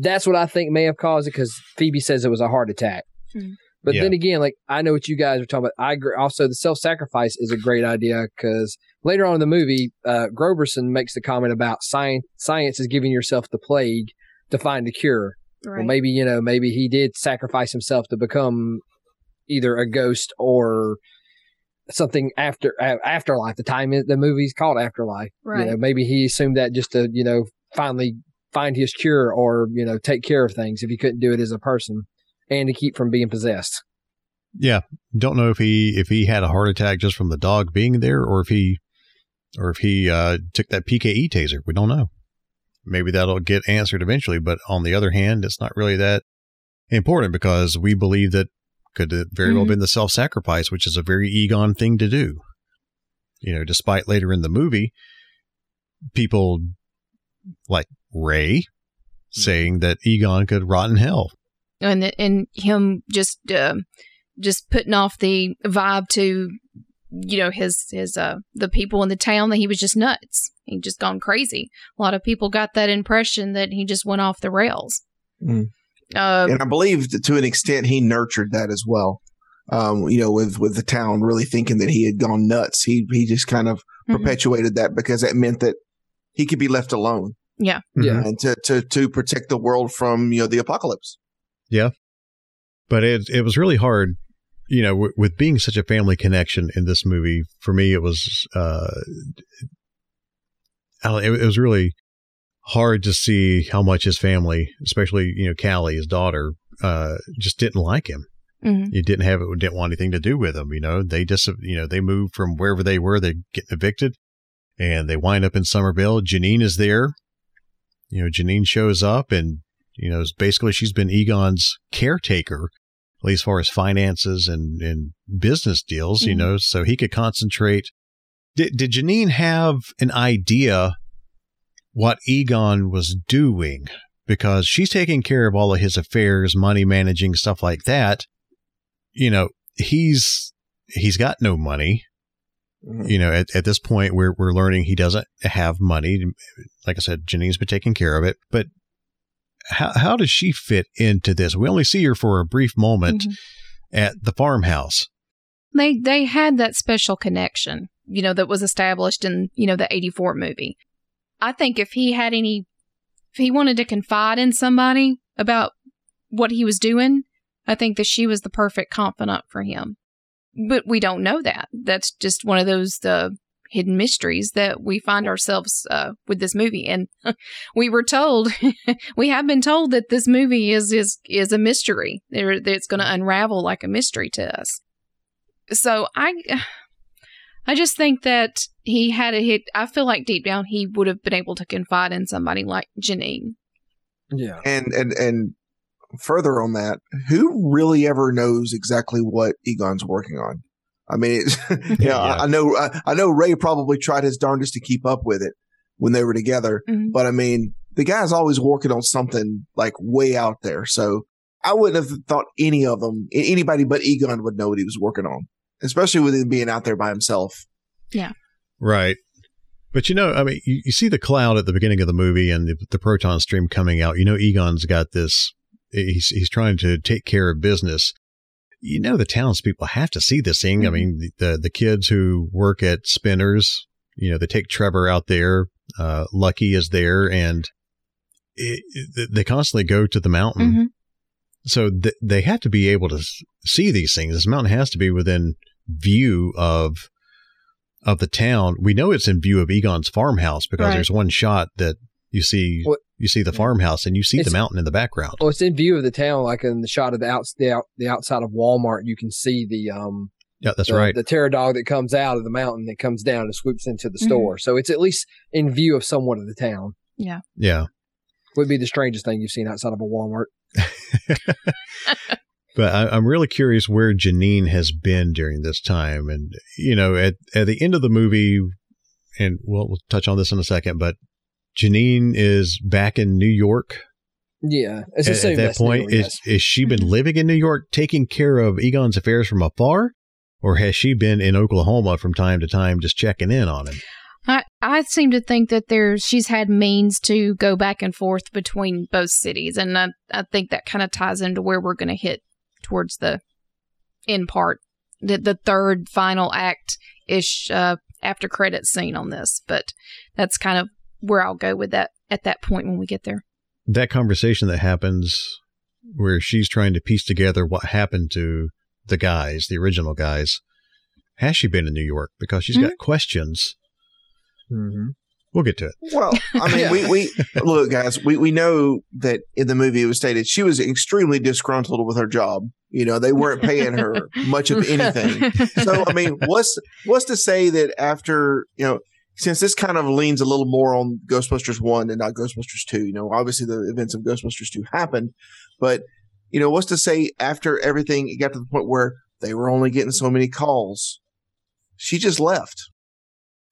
that's what I think may have caused it because Phoebe says it was a heart attack. Mm-hmm. But yeah. then again, like I know what you guys are talking about. I agree. Also, the self sacrifice is a great idea because later on in the movie, uh, Grooberson makes the comment about science. Science is giving yourself the plague to find a cure. Right. Well, maybe you know, maybe he did sacrifice himself to become either a ghost or something after uh, afterlife. The time the movie's called Afterlife. Right. You know, maybe he assumed that just to you know finally find his cure or you know take care of things if he couldn't do it as a person and to keep from being possessed. Yeah, don't know if he if he had a heart attack just from the dog being there, or if he or if he uh, took that PKE taser. We don't know. Maybe that'll get answered eventually. But on the other hand, it's not really that important because we believe that could very mm-hmm. well been the self sacrifice, which is a very Egon thing to do. You know, despite later in the movie, people like Ray mm-hmm. saying that Egon could rot in hell and and him just uh, just putting off the vibe to you know his his uh the people in the town that he was just nuts. He just gone crazy. A lot of people got that impression that he just went off the rails. Mm. uh, and i believe to an extent he nurtured that as well. Um you know with with the town really thinking that he had gone nuts. He he just kind of mm-hmm. perpetuated that because that meant that he could be left alone. Yeah. Yeah and to to to protect the world from you know the apocalypse yeah. But it it was really hard, you know, w- with being such a family connection in this movie. For me, it was uh, I don't, it, it was really hard to see how much his family, especially you know Callie, his daughter, uh, just didn't like him. Mm-hmm. You didn't have it, didn't want anything to do with him. You know, they just, you know, they moved from wherever they were, they get evicted and they wind up in Summerville. Janine is there. You know, Janine shows up and you know, basically she's been Egon's caretaker, at least as far as finances and, and business deals, mm-hmm. you know, so he could concentrate. Did, did Janine have an idea what Egon was doing? Because she's taking care of all of his affairs, money managing, stuff like that. You know, he's he's got no money. Mm-hmm. You know, at, at this point, we're we're learning he doesn't have money. Like I said, Janine's been taking care of it, but how, how does she fit into this? We only see her for a brief moment mm-hmm. at the farmhouse. They they had that special connection, you know, that was established in, you know, the 84 movie. I think if he had any if he wanted to confide in somebody about what he was doing, I think that she was the perfect confidant for him. But we don't know that. That's just one of those the hidden mysteries that we find ourselves uh, with this movie. And we were told, we have been told that this movie is is is a mystery. There, it's going to unravel like a mystery to us. So I, I just think that he had a hit. I feel like deep down he would have been able to confide in somebody like Janine. Yeah, and and and further on that, who really ever knows exactly what Egon's working on? I mean, yeah, yeah, I, I know, I, I, know Ray probably tried his darndest to keep up with it when they were together, mm-hmm. but I mean, the guy's always working on something like way out there. So I wouldn't have thought any of them, anybody but Egon would know what he was working on. especially with him being out there by himself. Yeah. Right. But you know, I mean, you, you see the cloud at the beginning of the movie and the, the proton stream coming out. You know, Egon's got this. He's he's trying to take care of business. You know, the townspeople have to see this thing. Mm-hmm. I mean, the the kids who work at Spinners, you know, they take Trevor out there. Uh, Lucky is there, and it, it, they constantly go to the mountain. Mm-hmm. So th- they have to be able to see these things. This mountain has to be within view of of the town. We know it's in view of Egon's farmhouse because right. there's one shot that you see what? You see the farmhouse and you see the mountain in the background. Well, it's in view of the town, like in the shot of the out the, out, the outside of Walmart. You can see the um. Yeah, that's the, right. The terror dog that comes out of the mountain that comes down and swoops into the mm-hmm. store. So it's at least in view of somewhat of the town. Yeah. Yeah. Would be the strangest thing you've seen outside of a Walmart. but I, am really curious where Janine has been during this time. And, you know, at, at the end of the movie, and we'll, we'll touch on this in a second, but Janine is back in New York. Yeah. At, at, that point, is, is she been mm-hmm. living in New York, taking care of Egon's affairs from afar? Or has she been in Oklahoma from time to time, just checking in on him? I, I seem to think that there she's had means to go back and forth between both cities, and I, I think that kind of ties into where we're going to hit towards the end part, the the third final act ish uh, after credit scene on this. But that's kind of where I'll go with that at that point when we get there. That conversation that happens where she's trying to piece together what happened to the guys, the original guys. Has she been in New York? Because she's mm-hmm. got questions Mm-hmm. We'll get to it. Well, I mean, we, we look, guys, we, we know that in the movie it was stated she was extremely disgruntled with her job. You know, they weren't paying her much of anything. So, I mean, what's what's to say that after you know, since this kind of leans a little more on Ghostbusters one and not Ghostbusters two, you know, obviously the events of Ghostbusters two happened, but you know, what's to say after everything it got to the point where they were only getting so many calls, she just left.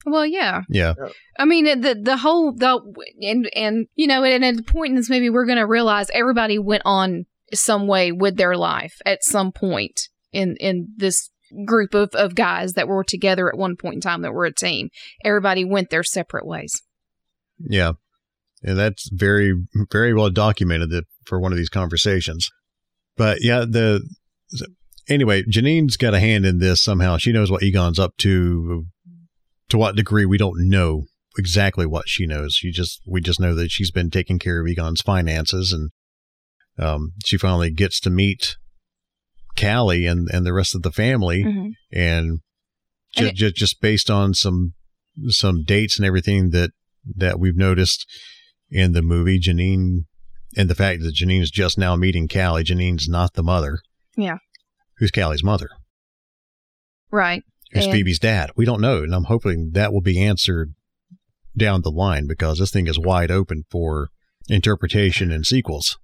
Well, yeah. Yeah. I mean, the the whole the and and you know, and at the point in this movie, we're going to realize everybody went on some way with their life at some point in in this group of of guys that were together at one point in time that were a team. Everybody went their separate ways. Yeah, and that's very very well documented that for one of these conversations. But yeah, the anyway, Janine's got a hand in this somehow. She knows what Egon's up to to what degree we don't know exactly what she knows. She just we just know that she's been taking care of Egon's finances, and um, she finally gets to meet Callie and and the rest of the family, mm-hmm. and just just just based on some some dates and everything that that we've noticed in the movie, Janine, and the fact that Janine is just now meeting Callie. Janine's not the mother. Yeah. Who's Callie's mother? Right who's and, Phoebe's dad? We don't know, and I'm hoping that will be answered down the line because this thing is wide open for interpretation and sequels.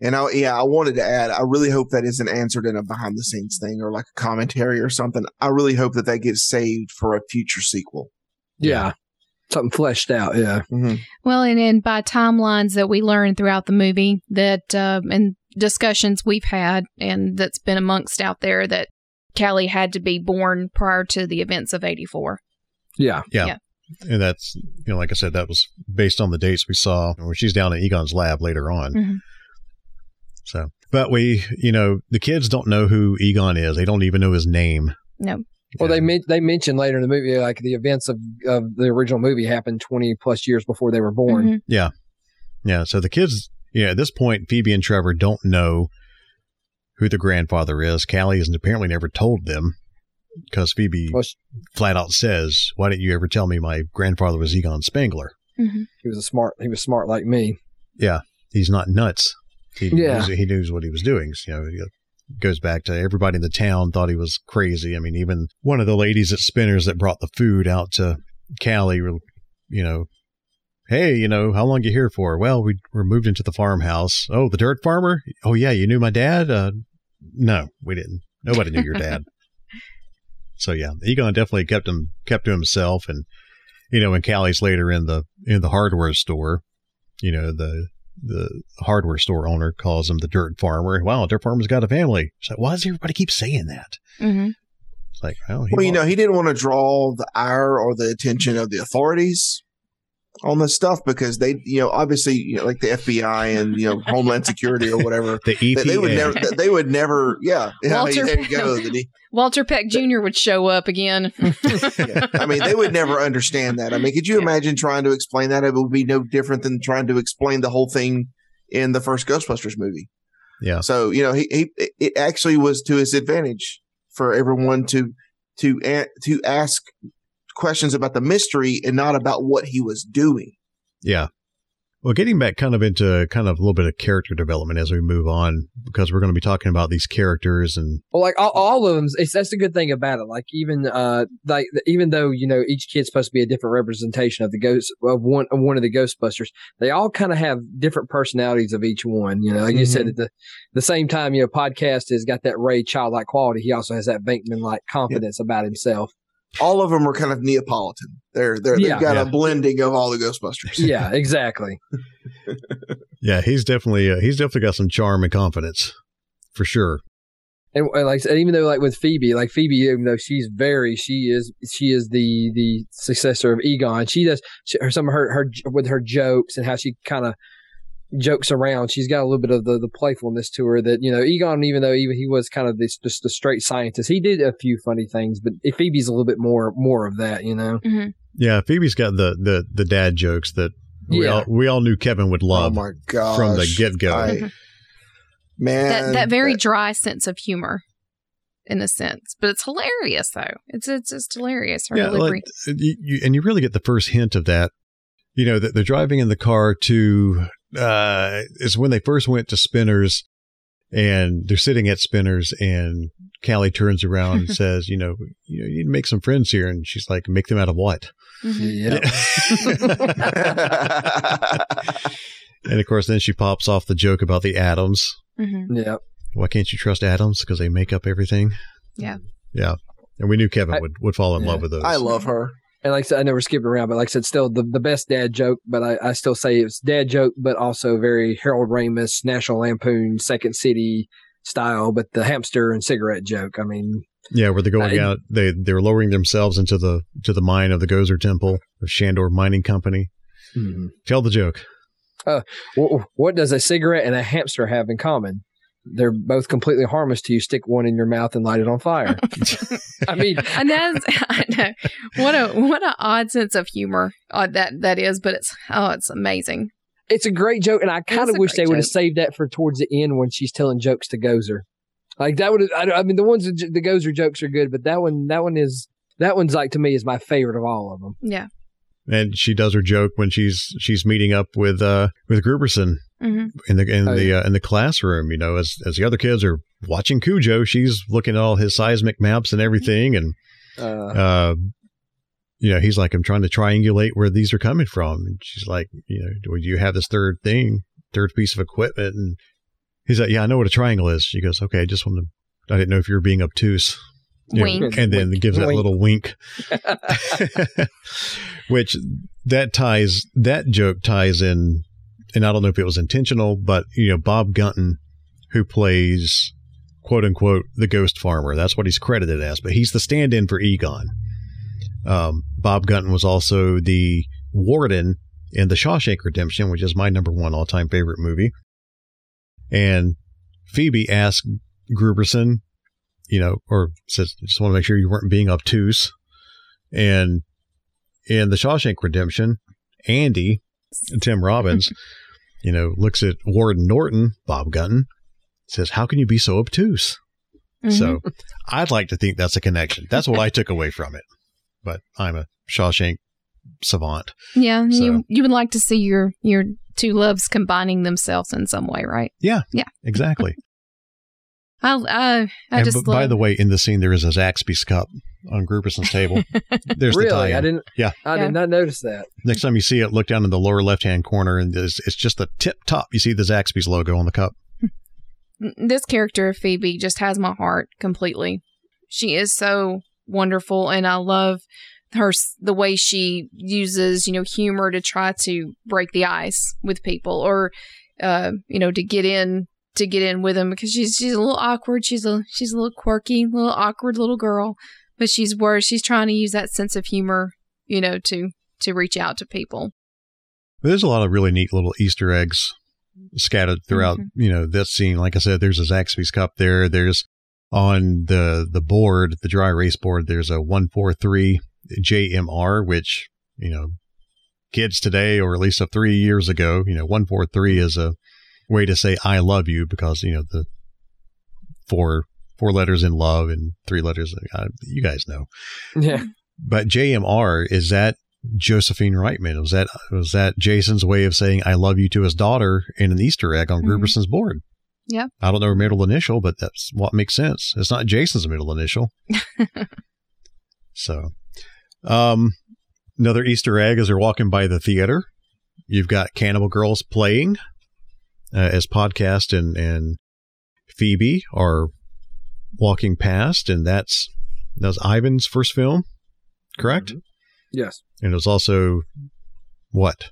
And I, yeah, I wanted to add, I really hope that isn't answered in a behind the scenes thing or like a commentary or something. I really hope that that gets saved for a future sequel. Yeah. Something fleshed out. Yeah. Mm-hmm. Well, and, and by timelines that we learned throughout the movie that, uh, and discussions we've had and that's been amongst out there that Callie had to be born prior to the events of 84. Yeah. Yeah. yeah. And that's, you know, like I said, that was based on the dates we saw when she's down at Egon's lab later on. Mm-hmm. So, but we, you know, the kids don't know who Egon is. They don't even know his name. No. Well, they they mentioned later in the movie, like the events of, of the original movie happened 20 plus years before they were born. Mm-hmm. Yeah. Yeah. So the kids, yeah, at this point, Phoebe and Trevor don't know who the grandfather is. Callie has apparently never told them because Phoebe well, she, flat out says, "Why didn't you ever tell me my grandfather was Egon Spengler?" Mm-hmm. He was a smart. He was smart like me. Yeah, he's not nuts. He yeah. knows, he knows what he was doing. You know, it goes back to everybody in the town thought he was crazy. I mean, even one of the ladies at Spinners that brought the food out to Callie, you know, hey, you know, how long you here for? Well, we were moved into the farmhouse. Oh, the dirt farmer? Oh, yeah, you knew my dad? Uh, no, we didn't. Nobody knew your dad. so yeah, Egon definitely kept him kept to himself, and you know, when Callie's later in the in the hardware store, you know the the hardware store owner calls him the dirt farmer. Wow, dirt farmer's got a family. So why does everybody keep saying that? Mm-hmm. It's like, well, he Well, you know, he didn't want to draw the ire or the attention of the authorities on this stuff because they, you know, obviously, you know, like the FBI and you know Homeland Security or whatever, the they, they would never, they would never, yeah, yeah Walter- there you go. Walter Peck Jr. would show up again. yeah. I mean, they would never understand that. I mean, could you imagine trying to explain that? It would be no different than trying to explain the whole thing in the first Ghostbusters movie. Yeah. So you know, he, he it actually was to his advantage for everyone to to a- to ask questions about the mystery and not about what he was doing. Yeah. Well, getting back kind of into kind of a little bit of character development as we move on, because we're going to be talking about these characters and Well, like all, all of them, it's, that's the good thing about it. Like even, uh, like even though you know each kid's supposed to be a different representation of the ghost of one of one of the Ghostbusters, they all kind of have different personalities of each one. You know, like you said, Mhm. at the the same time, you know, podcast has got that Ray childlike quality. He also has that Venkman like confidence about himself. All of them are kind of Neapolitan. They're they're Yeah. they've got Yeah. a blending of all the Ghostbusters. Yeah, exactly. yeah, he's definitely uh, he's definitely got some charm and confidence for sure. And, and like I said, even though like with Phoebe, like Phoebe, even though she's very, she is, she is the the successor of Egon. She does she, her, some of her her with her jokes and how she kind of jokes around. She's got a little bit of the, the playfulness to her that you know Egon, even though even he was kind of this just a straight scientist, he did a few funny things, but Phoebe's a little bit more more of that, you know. hmm Yeah, Phoebe's got the the the dad jokes that we Yeah. all we all knew Kevin would love Oh my god! from the get go. Mhm. man, That that very dry sense of humor, in a sense, but it's hilarious though. It's it's just hilarious. Her Yeah, delivery. like, you, you, and you really get the first hint of that. You know that they're driving in the car to uh is when they first went to Spinners, and they're sitting at Spinners, and Callie turns around and says, "You know, you know, you need to make some friends here," and she's like, "Make them out of what?" Mhm. Yeah. and of course, then she pops off the joke about the atoms. Mhm. yeah. Why can't you trust atoms? Because they make up everything. Yeah. Yeah. And we knew Kevin I- would, would fall in yeah. love with those. I love her. And like I said, I know we're skipping around, but like I said, still the, the best dad joke, but I, I still say it's dad joke, but also very Harold Ramis, National Lampoon, Second City style, but the hamster and cigarette joke. I mean, Yeah, where they're going I- out, they they're lowering themselves into the to the mine of the Gozer Temple of Shandor Mining Company. Mm-hmm. Tell the joke. Uh, wh- what does a cigarette and a hamster have in common? They're both completely harmless to you. Stick one in your mouth and light it on fire. I mean, and that's I know what a what an odd sense of humor uh, that that is, but it's oh, it's amazing. it's a great joke, and I kind of wish they would have saved that for towards the end when she's telling jokes to Gozer. Like that would. I, I mean, the ones that the Gozer jokes are good, but that one, that one is that one's like to me is my favorite of all of them. Yeah. And she does her joke when she's she's meeting up with uh with Grooberson hmm in the in Oh, the uh, in the classroom. You know, as as the other kids are watching Cujo, she's looking at all his seismic maps and everything, and Uh, uh, you know, he's like, I'm trying to triangulate where these are coming from. And she's like, you know, do you have this third thing, third piece of equipment? And he's like, yeah, I know what a triangle is. She goes, okay, I just wanted to, I didn't know if you were being obtuse. You know, Wink. and then Wink. gives that Wink. little wink, which that ties, that joke ties in. And I don't know if it was intentional, but, you know, Bob Gunton, who plays quote unquote the ghost farmer. That's what he's credited as, but he's the stand in for Egon. Um, Bob Gunton was also the warden in The Shawshank Redemption, which is my number one all time favorite movie. And Phoebe asked Grooberson, you know, or says, just want to make sure you weren't being obtuse. And in The Shawshank Redemption, Andy, Tim Robbins, you know, looks at Warden Norton, Bob Gunton, says, How can you be so obtuse? Mhm. So I'd like to think that's a connection. That's what I took away from it. But I'm a Shawshank savant. yeah, So- you you would like to see your your two loves combining themselves in some way, right? Yeah. Yeah. Exactly. I I, I and just b- by the way, in the scene, there is a Zaxby's cup on Grooberson's table. There's the tie I didn't. Yeah. I Yeah. did not notice that. Next time you see it, look down in the lower left hand corner, and it's, it's just the tip top. You see the Zaxby's logo on the cup. this character of Phoebe just has my heart completely. She is so wonderful, and I love her the way she uses you know humor to try to break the ice with people, or uh, you know to get in to get in with him because she's she's a little awkward. She's a she's a little quirky, little awkward little girl, but she's worse. She's trying to use that sense of humor, you know, to to reach out to people. There's a lot of really neat little Easter eggs scattered throughout, Mm-hmm. you know, this scene. Like I said, there's a Zaxby's cup there. There's on the the board, the dry erase board, there's a 143 JMR, which, you know, kids today, or at least of three years ago, you know, 143 is a way to say I love you because, you know, the four four letters in love and three letters, uh, you guys know. Yeah. But JMR is that Josephine Reitman? Was that was that Jason's way of saying I love you to his daughter in an Easter egg on Mhm. Grooberson's board? Yeah. I don't know her middle initial, but that's what makes sense. It's not Jason's middle initial. so, um, another Easter egg as they're walking by the theater. You've got Cannibal Girls playing as podcast and and Phoebe are walking past, and that's that was Ivan's first film, correct? Yes. And it was also what?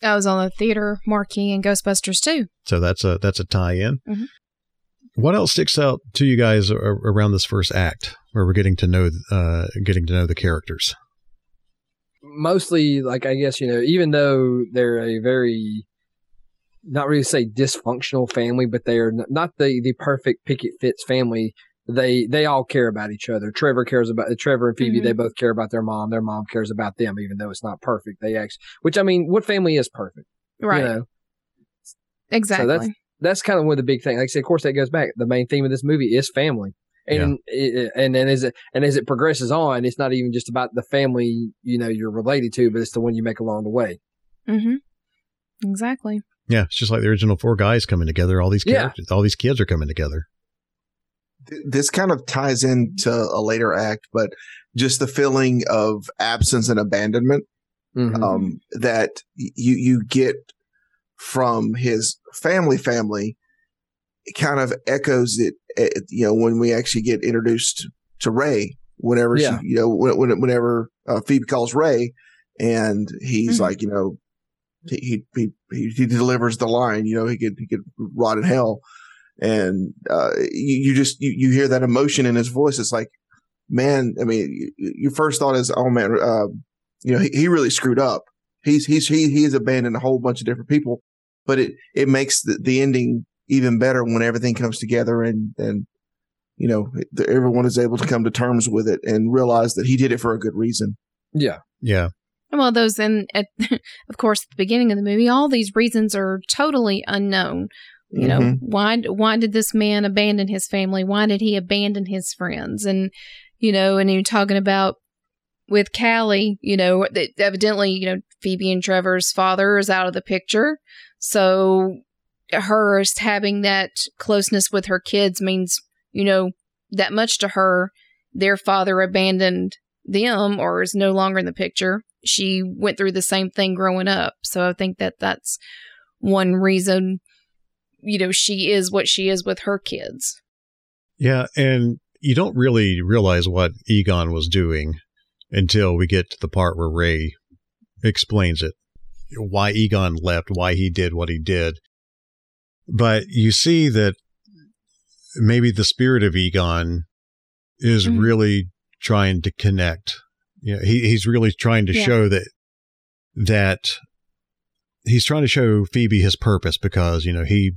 That was on the theater marquee in Ghostbusters too. So that's a that's a tie-in. Mhm. What else sticks out to you guys around this first act, where we're getting to know uh, getting to know the characters? mostly like I guess you know, even though they're a very not really say dysfunctional family, but they are not the the perfect picket fits family. They they all care about each other. Trevor cares about Trevor and Phoebe. Mhm. They both care about their mom. Their mom cares about them, even though it's not perfect. They actually, which I mean, what family is perfect? Right. You know? Exactly. So that's that's kind of one of the big things. Like I said, of course, that goes back. The main theme of this movie is family, and it, and then as it and as it progresses on, it's not even just about the family you know you're related to, but it's the one you make along the way. mm-hmm. Exactly. Yeah, it's just like the original four guys coming together. All these Yeah. characters, all these kids are coming together. This kind of ties into a later act, but just the feeling of absence and abandonment Mhm. um, that you you get from his family family it kind of echoes it you know when we actually get introduced to Ray whenever Yeah. she you know when, when- whenever uh, Phoebe calls Ray and he's Mhm. like you know he, he he he delivers the line you know he could he could rot in hell. And uh, you, you just you, you hear that emotion in his voice. It's like man I mean y- your first thought is oh man uh, you know, he, he really screwed up. He's he's he he's abandoned a whole bunch of different people, but it it makes the, the ending even better when everything comes together and and you know everyone is able to come to terms with it and realize that he did it for a good reason. Yeah, Yeah, Well, those and at, of course at the beginning of the movie, all these reasons are totally unknown. You know, Mhm. why why did this man abandon his family? Why did he abandon his friends? And you know, and you're talking about with Callie, you know, that evidently, you know, Phoebe and Trevor's father is out of the picture. So her having that closeness with her kids means, you know, that much to her. Their father abandoned them or is no longer in the picture. She went through the same thing growing up. So I think that that's one reason, you know, she is what she is with her kids. yeah, and you don't really realize what Egon was doing until we get to the part where Ray explains it, why Egon left, why he did what he did. But you see that maybe the spirit of Egon is Mhm. really trying to connect. You know, he, he's really trying to Yeah. show that that he's trying to show Phoebe his purpose because you know he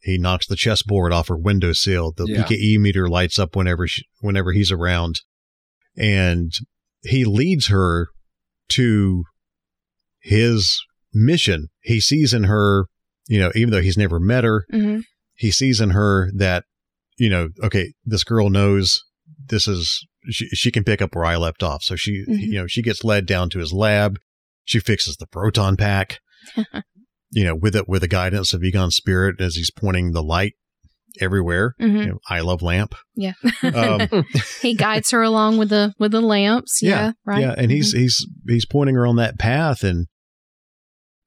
he knocks the chessboard off her windowsill. The Yeah. PKE meter lights up whenever she, whenever he's around, and he leads her to his mission. He sees in her, you know, even though he's never met her, Mm-hmm. he sees in her that, you know, okay, this girl knows this is she, she can pick up where I left off. So she, Mhm. you know, she gets led down to his lab. She fixes the proton pack, you know, with it with the guidance of Egon's spirit as he's pointing the light everywhere. Mm-hmm. You know, I love lamp. Yeah. Um, he guides her along with the with the lamps. Yeah. right. Yeah, and he's he's he's pointing her on that path, and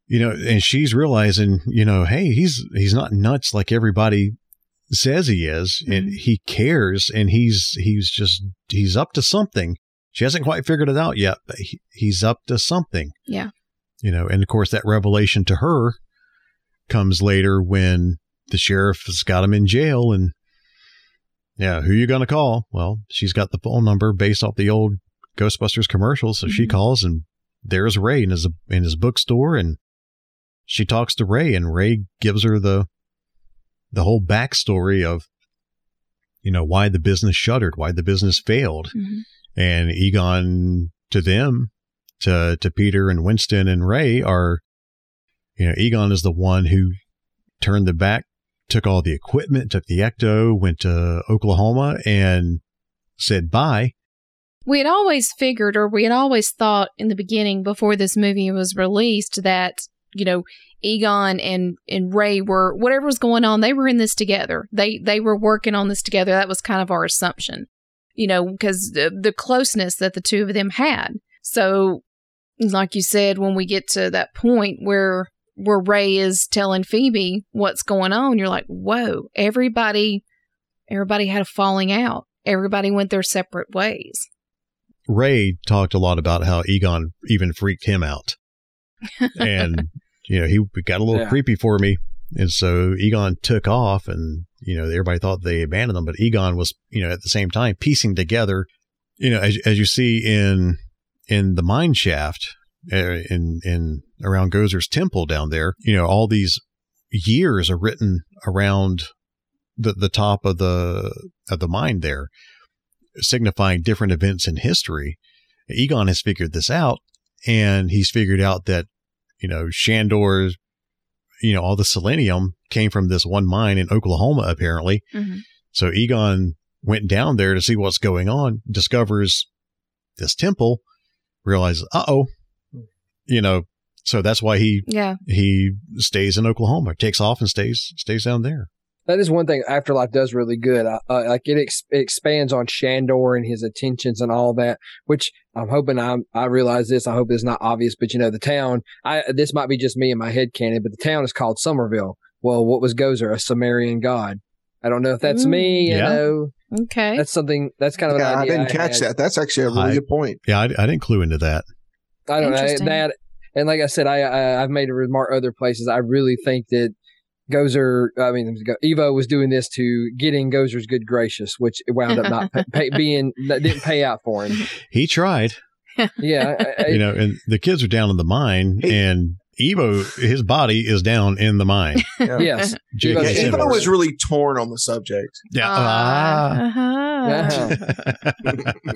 you know, and she's realizing, you know, hey, he's he's not nuts like everybody says he is, and Mhm. he cares, and he's he's just he's up to something. She hasn't quite figured it out yet, but he, he's up to something. Yeah. You know, and of course that revelation to her comes later when the sheriff has got him in jail and Yeah, who you to call? Well, she's got the phone number based off the old Ghostbusters commercial, so mm-hmm. she calls and there's Ray in his in his bookstore and she talks to Ray and Ray gives her the the whole backstory of you know why the business shuttered, why the business failed. Mm-hmm. And Egon to them to to Peter and Winston and Ray are you know Egon is the one who turned the back took all the equipment, took the ecto, went to Oklahoma and said bye. We had always figured, or we had always thought in the beginning before this movie was released, that, you know, Egon and, and Ray were, whatever was going on, they were in this together. They, they were working on this together. That was kind of our assumption, you know, because the, the closeness that the two of them had. So, like you said, when we get to that point where where Ray is telling Phoebe what's going on, you're like, whoa, everybody, everybody had a falling out. Everybody went their separate ways. Ray talked a lot about how Egon even freaked him out. And, you know, he got a little yeah. creepy for me. And so Egon took off and, you know, everybody thought they abandoned him, but Egon was, you know, at the same time piecing together, you know, as, as you see in, in the mine shaft, uh, in in around Gozer's temple down there. You know, all these years are written around the the top of the of the mine there, signifying different events in history. Egon has figured this out, and he's figured out that you know Shandor's, you know, all the selenium came from this one mine in Oklahoma, apparently. Mm-hmm. So Egon went down there to see what's going on, discovers this temple, realizes, uh oh, you know, so that's why he yeah he stays in Oklahoma, takes off and stays stays down there. That is one thing Afterlife does really good. Uh, uh, like it, ex- it, expands on Shandor and his attentions and all that, which I'm hoping I I realize this. I hope it's not obvious, but you know the town. I this might be just me in my head canon, but the town is called Summerville. Well, what was Gozer? A Sumerian god. I don't know if that's mm, me. You yeah. know, okay, that's something. That's kind of yeah, I didn't I catch had. that. That's actually a really I, good point. Yeah, I, I didn't clue into that. I don't know that, and like I said, I, I have made a remark other places. I really think that Gozer, I mean, Ivo was doing this to getting Gozer's good gracious, which wound up not pay, pay, being that didn't pay out for him. He tried. yeah, I, you know, and the kids are down in the mine, and Ivo, his body is down in the mine. Yeah. yes, yeah, Ivo was really torn on the subject. Yeah. Uh, uh-huh. uh-huh.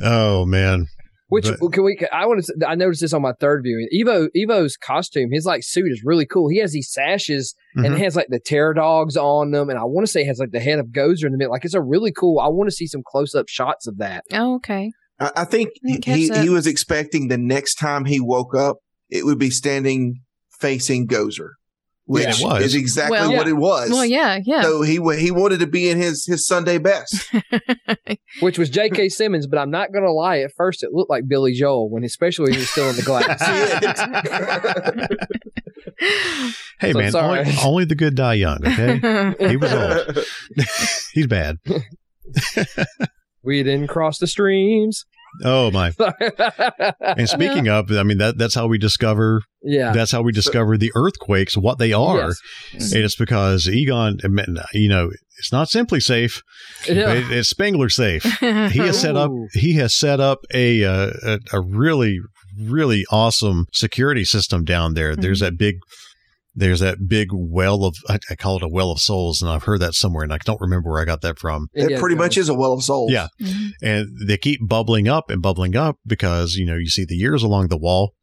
oh man, which but, can we? I want to. I noticed this on my third viewing. Ivo Ivo's costume, his like suit is really cool. He has these sashes mm-hmm. and it has like the terror dogs on them, and I want to say it has like the head of Gozer in the middle. Like it's a really cool. I want to see some close up shots of that. Oh, okay. I, I think I he he was expecting the next time he woke up, it would be standing facing Gozer which yeah, is exactly well, what yeah. it was. Well, yeah, yeah. So he he wanted to be in his his Sunday best, which was J.K. Simmons. But I'm not going to lie. At first, it looked like Billy Joel when, especially when he was still in the glass. hey so man, only, only, the good die young. Okay, he was old. He's bad. we didn't cross the streams. Oh my! and speaking of, I mean that that's how we discover. Yeah, that's how we discover the earthquakes, what they are, yes. and it's because Egon. You know, it's not simply safe. Yeah. It, it's Spengler safe. he has set up. He has set up a uh, a, a really really awesome security system down there. Mm-hmm. There's that big there's that big well of I, I, call it a well of souls, and I've heard that somewhere, and I don't remember where I got that from. It yeah, pretty much is a well of souls. Yeah, mm-hmm. and they keep bubbling up and bubbling up because you know you see the years along the wall.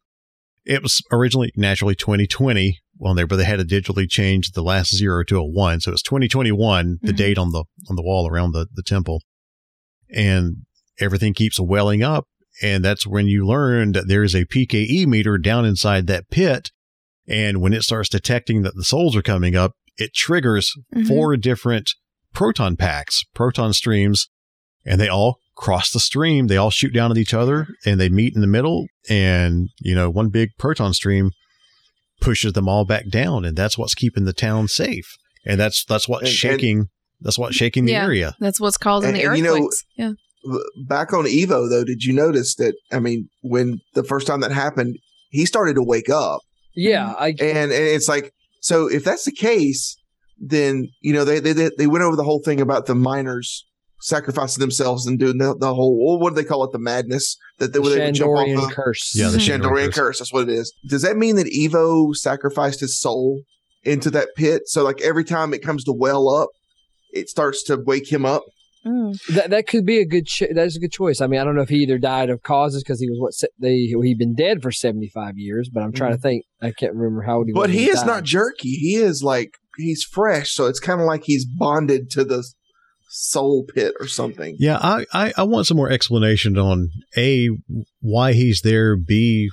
It was originally naturally 2020 on there, but they had to digitally change the last zero to a one, so it's 2021, mm-hmm. the date on the on the wall around the the temple, and everything keeps welling up, and that's when you learn that there is a PKE meter down inside that pit and when it starts detecting that the souls are coming up, it triggers mm-hmm. four different proton packs, proton streams, and they all cross the stream. They all shoot down at each other and they meet in the middle. And, you know, one big proton stream pushes them all back down. And that's what's keeping the town safe. And that's, that's what's and, shaking. And, that's what's shaking the yeah, area. That's what's causing and, the earthquakes. You know, yeah. Back on Ivo, though, did you notice that? I mean, when the first time that happened, he started to wake up yeah, I, and, and it's like so if that's the case, then you know they they they went over the whole thing about the miners sacrificing themselves and doing the, the whole what do they call it the madness that they, The where they would jump off Shandorian the, curse. Yeah, the the Shandorian Shandorian curse. curse. That's what it is. Does that mean that Ivo sacrificed his soul into that pit? So like every time it comes to well up, it starts to wake him up. Mm. That that could be a good. Ch- that is a good choice. I mean, I don't know if he either died of causes because he was what se- they he'd been dead for seventy five years, but I'm trying to think. I can't remember how old he was. But when he is died. not jerky. He is like he's fresh. So it's kind of like he's bonded to the soul pit or something. Yeah, I, I, I want some more explanation on A, why he's there, B,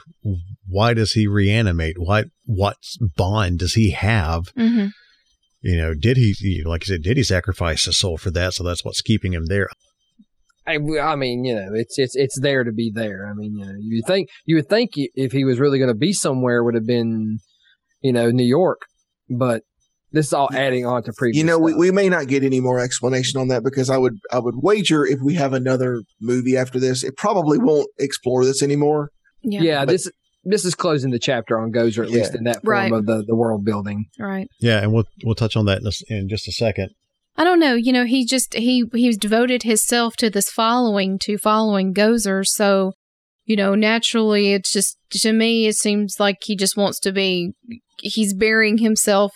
why does he reanimate? Why, what bond does he have? hmm You know, did he, like I said, did he sacrifice his soul for that? So that's what's keeping him there. I, I mean, you know, it's it's it's there to be there. I mean, you know, you think you would think if he was really going to be somewhere, it would have been, you know, New York. But this is all adding on to previous. You know, we, we may not get any more explanation on that because I would I would wager if we have another movie after this, it probably won't explore this anymore. Yeah. yeah, but- this this is closing the chapter on Gozer, at Yeah. least in that form Right. of the the world building. Right. Yeah, and we'll we'll touch on that in, a s in just a second. I don't know. You know, he just he he's devoted himself to this following to following Gozer. So, you know, naturally, it's just to me, it seems like he just wants to be. He's burying himself,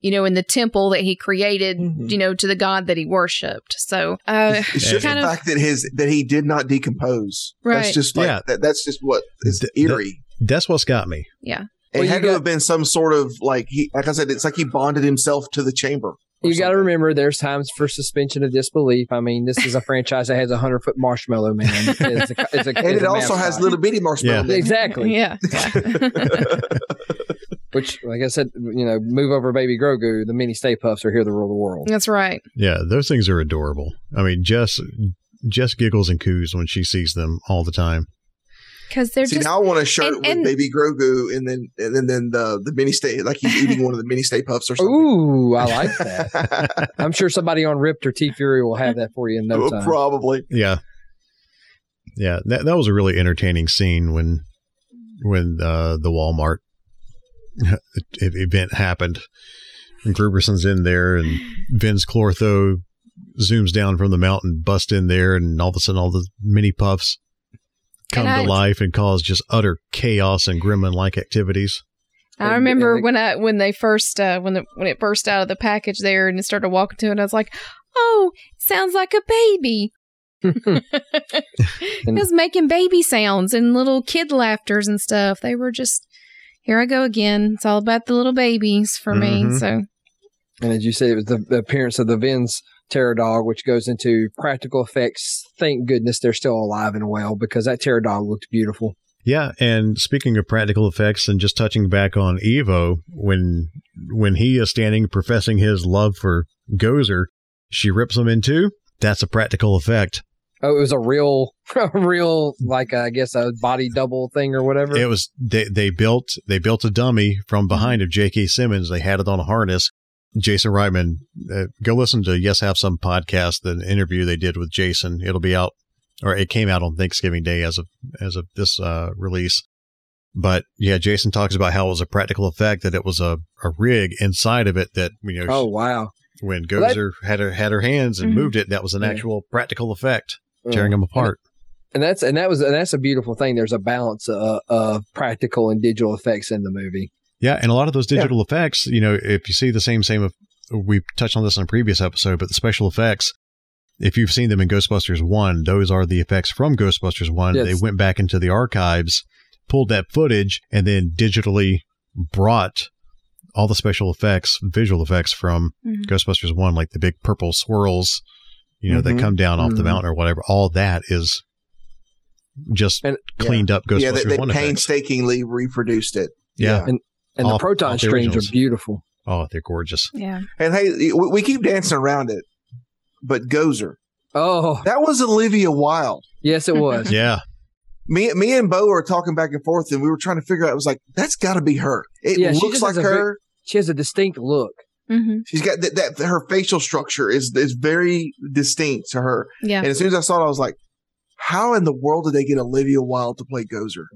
you know, in the temple that he created, Mhm. you know, to the god that he worshipped. So, uh, It's just kind the of fact that his that he did not decompose. Right. That's just like Yeah. that, that's just what is Th- that- eerie. That's what's got me. yeah. It Well, had to got- have been some sort of like he, like I said, it's like he bonded himself to the chamber. You got to remember, there's times for suspension of disbelief. I mean, this is a franchise that has a hundred foot marshmallow man. It's a, it's a, and it a also has mascot. little bitty marshmallow. Yeah. men. exactly. Yeah. Which, like I said, you know, move over, baby Grogu. The mini Stay Puffs are here to rule the world. That's right. Yeah, those things are adorable. I mean, Jess Jess giggles and coos when she sees them all the time. Because they're See, just. now I want a shirt and- with and- Baby Grogu, and then and then, then the the mini stay like he's eating one of the mini stay puffs or something. Ooh, I like that. I'm sure somebody on Ripped or TeeFury will have that for you in no time. Probably. Yeah, yeah. That that was a really entertaining scene when when uh, the Walmart event happened. And Grooberson's in there, and Vinz Clortho zooms down from the mountain, busts in there, and all of a sudden, all the mini puffs come And I- to life and cause just utter chaos and gremlin-like activities. I remember when I when they first uh, when the when it burst out of the package there and it started walking to it, I was like, "Oh, sounds like a baby." it was making baby sounds and little kid laughters and stuff. They were just here I go again. It's all about the little babies for me. Mhm. So And as you said, it was the, the appearance of the Vin's Terror Dog, which goes into practical effects. Thank goodness they're still alive and well because that Terror Dog looked beautiful. Yeah, and speaking of practical effects, and just touching back on Ivo, when when he is standing professing his love for Gozer, she rips him in two. That's a practical effect. Oh, it was a real, a real, like I guess a body double thing or whatever. It was they they built they built a dummy from behind of J.K. Simmons. They had it on a harness. Jason Reitman, uh, go listen to Yes Have Some podcast, the interview they did with Jason. It'll be out, or it came out on Thanksgiving Day as of as of this uh, release. But yeah, Jason talks about how it was a practical effect that it was a, a rig inside of it that you know oh wow! when Well, that- Gozer had her had her hands and Mhm. moved it, that was an Yeah. actual practical effect, tearing them apart. And that's and that was and that's a beautiful thing. There's a balance uh, of practical and digital effects in the movie. Yeah, and a lot of those digital effects, you know, if you see the same same of we touched on this in a previous episode, but the special effects, if you've seen them in Ghostbusters one, those are the effects from Ghostbusters one. Yes. They went back into the archives, pulled that footage, and then digitally brought all the special effects, visual effects from Mhm. Ghostbusters one, like the big purple swirls, you know, Mhm. that come down off the Mhm. mountain or whatever. All that is just And- cleaned up Ghostbusters yeah, they, they one effects. painstakingly reproduced it. Yeah. And All- the proton the streams originals. are beautiful. Oh, they're gorgeous. yeah, And hey, we, we keep dancing around it, but Gozer, Oh that was Olivia Wilde. yes, it was. Yeah. Me, me and Bo are talking back and forth, and we were trying to figure out. It was like that's got to be her. It Yeah, looks like has a her. She has a distinct look. hmm She's got that, that. Her facial structure is is very distinct to her. yeah. And as soon as I saw it, I was like, "How in the world did they get Olivia Wilde to play Gozer?"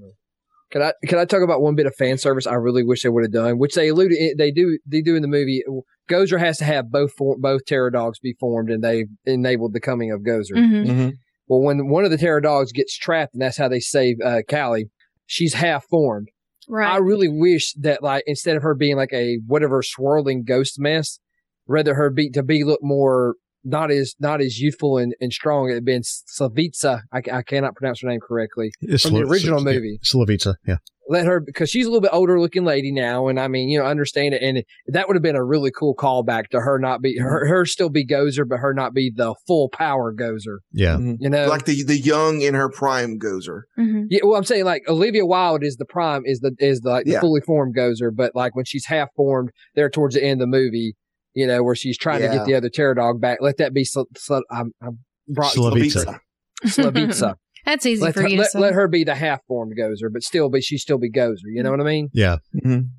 Can I can I talk about one bit of fan service I really wish they would have done, which they alluded they do they do in the movie. Gozer has to have both for, both terror dogs be formed, and they enabled the coming of Gozer. Mhm. Mhm. Well, when one of the terror dogs gets trapped, and that's how they save uh, Callie, she's half formed. Right. I really wish that, like, instead of her being like a whatever swirling ghost mess, rather her be to be look more not as not as youthful and, and strong. It had been Slavica. I, I cannot pronounce her name correctly It's from the original Slo- movie. Slavica, yeah. Let her because she's a little bit older looking lady now, and I mean, you know, understand it, and that would have been a really cool callback to her not be her, her still be Gozer, but her not be the full power Gozer. Yeah. Mhm. You know, like the the young in her prime Gozer. Mhm. Yeah, well, I'm saying like Olivia Wilde is the prime, is the is the, like, the Yeah. fully formed Gozer, but like when she's half formed, there towards the end of the movie, you know, where she's trying to get the other terror dog back. Let that be Sl- Sl- I'm, I'm brought Slavica. Slavica. That's easy let, for her, you to let, say. let her be the half formed Gozer, but still be she still be Gozer. You know what I mean? Yeah. Mhm.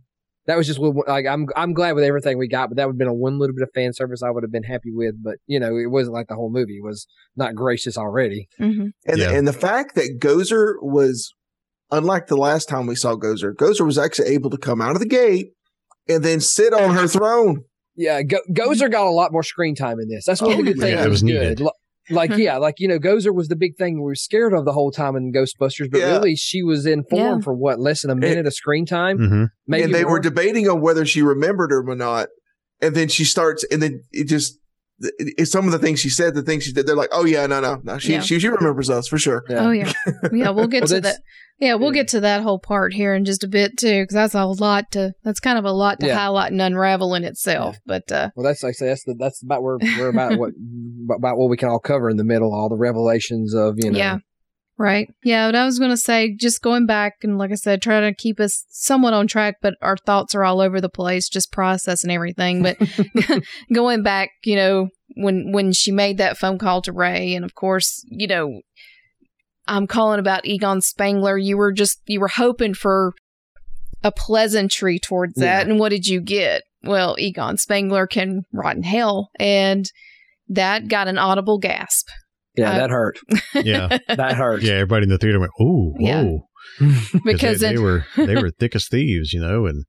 That was just like I'm I'm glad with everything we got, but that would have been a one little bit of fan service I would have been happy with. But you know, it wasn't like the whole movie was not gracious already. Mhm. And Yeah. the, and the fact that Gozer was unlike the last time we saw Gozer, Gozer was actually able to come out of the gate and then sit on her throne. Yeah, Go- Gozer got a lot more screen time in this. That's one of the good Oh, things. yeah. that It was good. needed. Like yeah, like you know, Gozer was the big thing we were scared of the whole time in Ghostbusters, but Yeah. really she was in form Yeah. for what less than a minute of screen time. hmm Maybe and they more. were debating on whether she remembered him or not. And then she starts, and then it just, it, it's some of the things she said, the things she did, they're like, oh yeah, no, no, no, she, Yeah. she, she remembers us for sure. Yeah. Oh yeah, yeah. We'll get Well, to that. Yeah, we'll get to that whole part here in just a bit too, because that's a lot to. That's kind of a lot to Yeah. highlight and unravel in itself. But uh, Well, that's like I say, that's the, that's about where we're about what about what we can all cover in the middle, all the revelations of you know. Right. Yeah, but I was gonna say, just going back and like I said, try to keep us somewhat on track, but our thoughts are all over the place, just processing everything. But going back, you know, when when she made that phone call to Ray, and of course, you know, I'm calling about Egon Spengler. You were just you were hoping for a pleasantry towards that, Yeah. and what did you get? Well, Egon Spengler can rot in hell, and that got an audible gasp. Yeah, Uh, that hurt. Yeah. That hurt. Yeah. Everybody in the theater went, "Ooh, Yeah. whoa!" Because they, they were they were thick as thieves, you know. And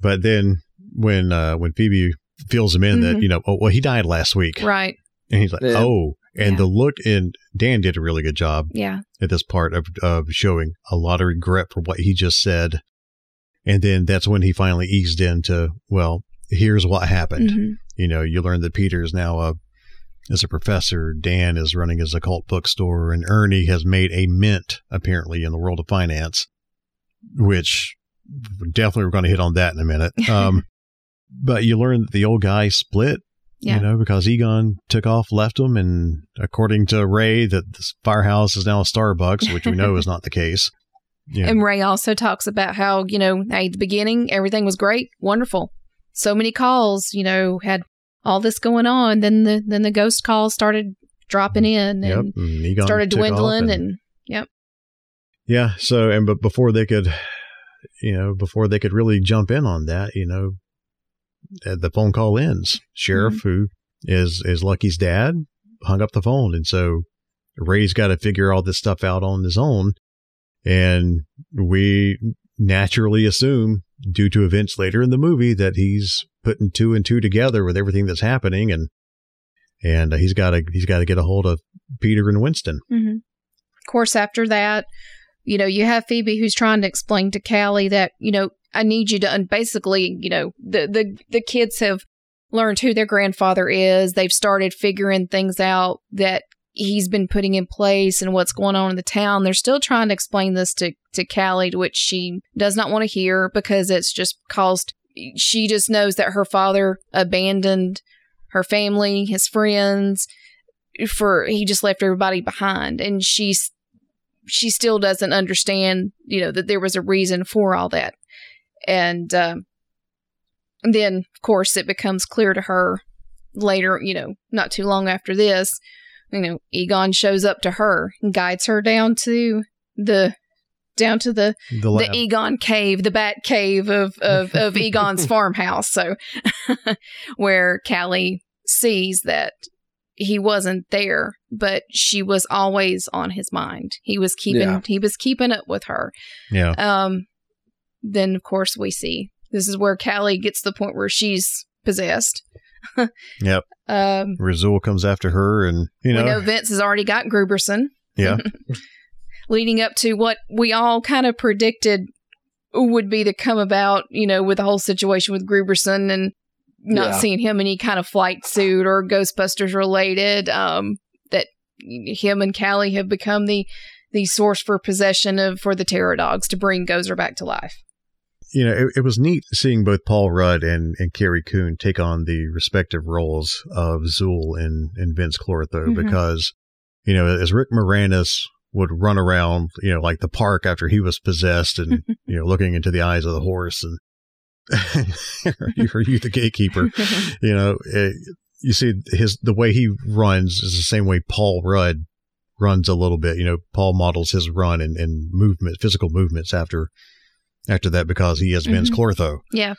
but then when uh when Phoebe fills him in that Mhm. you know, oh well, he died last week, Right. and he's like, Yeah. oh, and Yeah. the look and Dan did a really good job Yeah. at this part of of showing a lot of regret for what he just said, and then that's when he finally eased into, well, here's what happened. Mhm. You know, you learn that Peter is now a is a professor. Dan is running his occult bookstore, and Ernie has made a mint apparently in the world of finance, which definitely we're going to hit on that in a minute. Um, but you learn that the old guy split. Yeah. You know, because Egon took off, left him, and according to Ray, that this firehouse is now a Starbucks, which we know is not the case. Yeah. And Ray also talks about how, you know, at the beginning, everything was great, wonderful. So many calls, you know, had all this going on. Then the then the ghost calls started dropping in and Egon started dwindling and- and, yep. Yeah. So, and but before they could, you know, before they could really jump in on that, you know, uh, the phone call ends. Sheriff, Mm-hmm. who is is Lucky's dad, hung up the phone, and so Ray's got to figure all this stuff out on his own, and we naturally assume, due to events later in the movie, that he's putting two and two together with everything that's happening, and and uh, he's got to he's got to get a hold of Peter and Winston. hmm Of course, after that, you know, you have Phoebe who's trying to explain to Callie that, you know, I need you to, and basically, you know, the, the, the kids have learned who their grandfather is. They've started figuring things out that he's been putting in place and what's going on in the town. They're still trying to explain this to, to Callie, which she does not want to hear because it's just caused, she just knows that her father abandoned her family, his friends, for he just left everybody behind. And she's she still doesn't understand you know that there was a reason for all that. And um, then of course it becomes clear to her later you know not too long after this you know egon shows up to her and guides her down to the down to the The the. Egon cave, the bat cave of of, of Egon's farmhouse. So where Callie sees that he wasn't there, but she was always on his mind. He was keeping Yeah. he was keeping up with her. yeah. Um then of course we see this is where Callie gets to the point where she's possessed. Yep. Um, Razul comes after her, and you know, know Vinz has already got Grooberson. yeah, leading up to what we all kind of predicted would be to come about, you know, with the whole situation with Grooberson and not Yeah. seeing him in any kind of flight suit or Ghostbusters related. Um, that him and Callie have become the the source for possession of for the terror dogs to bring Gozer back to life. you know, it, it was neat seeing both Paul Rudd and, and Carrie Coon take on the respective roles of Zuul and, and Vinz Clortho Mhm. because, you know, as Rick Moranis would run around, you know, like the park after he was possessed and, you know, looking into the eyes of the horse and, are you the gatekeeper? you know, eh, you see his, the way he runs is the same way Paul Rudd runs a little bit. You know, Paul models his run and, and movement, physical movements after, after that because he is Vinz Mhm. Clortho. Yeah.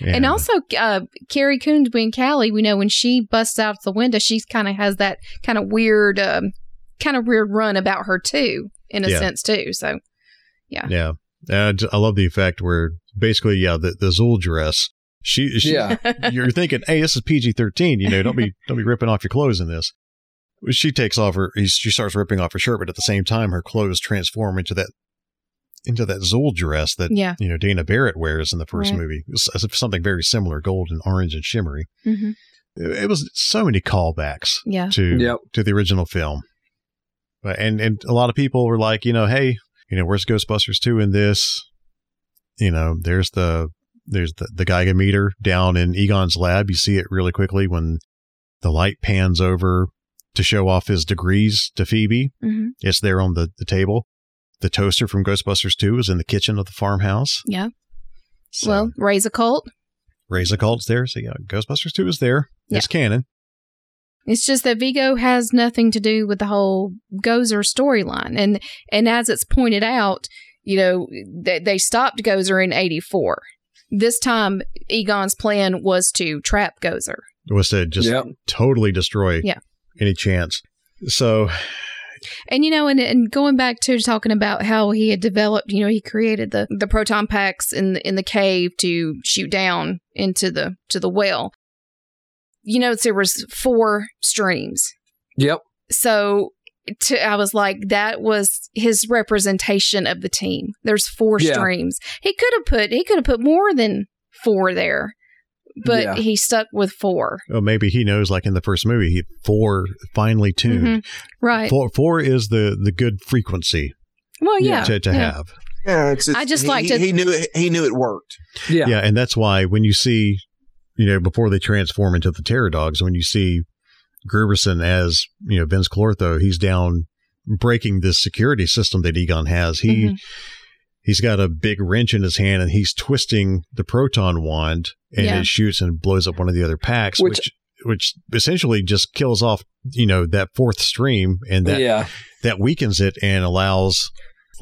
And, also, uh, Carrie Coon being Callie, we know when she busts out the window, she kind of has that kind of weird, um, kind of weird run about her too, in a Yeah. sense too. So, yeah, Yeah. And I love the effect where basically, yeah, the, the Zuul dress, she, she Yeah. you're thinking, hey, this is PG 13, you know, don't be, don't be ripping off your clothes in this. She takes off her, she starts ripping off her shirt, but at the same time, her clothes transform into that, into that Zuul dress that, Yeah. you know, Dana Barrett wears in the first Right. movie. It's, it's something very similar, gold and orange, and shimmery. hmm It, it was so many callbacks yeah, to Yep. to the original film. But and and a lot of people were like, you know, hey, you know, where's Ghostbusters two in this? You know, there's the there's the the Geiger meter down in Egon's lab. You see it really quickly when the light pans over to show off his degrees to Phoebe. hmm It's there on the, the table. The toaster from Ghostbusters 2 is in the kitchen of the farmhouse. yeah. So, well, Ray's Occult. Raise a cult's there. So, yeah, Ghostbusters 2 is there. It's canon. It's just that Vigo has nothing to do with the whole Gozer storyline, and and as it's pointed out, you know, they, they stopped Gozer in '84. This time, Egon's plan was to trap Gozer. It was to just Yep. totally destroy Yeah. any chance. So, And you know, and, and going back to talking about how he had developed, you know, he created the the proton packs in the in the cave to shoot down into the to the well. You know, there was four streams. Yep. So to, I was like, that was his representation of the team. There's four Yeah. streams. He could have put he could have put more than four there, but Yeah. he stuck with four. oh, maybe he knows, like in the first movie, he four finely tuned. Mhm. Right. Four, four is the, the good frequency well, yeah. to, to yeah. have. Yeah, it's, it's I just he, like he, to- he knew it, he knew it worked. Yeah. Yeah, and that's why when you see, you know, before they transform into the Terror Dogs, when you see Grooberson as, you know, Vinz Clortho, he's down breaking this security system that Egon has. He Mhm. he's got a big wrench in his hand and he's twisting the proton wand and Yeah. it shoots and blows up one of the other packs, Which- which which essentially just kills off, you know, that fourth stream and that yeah. that weakens it and allows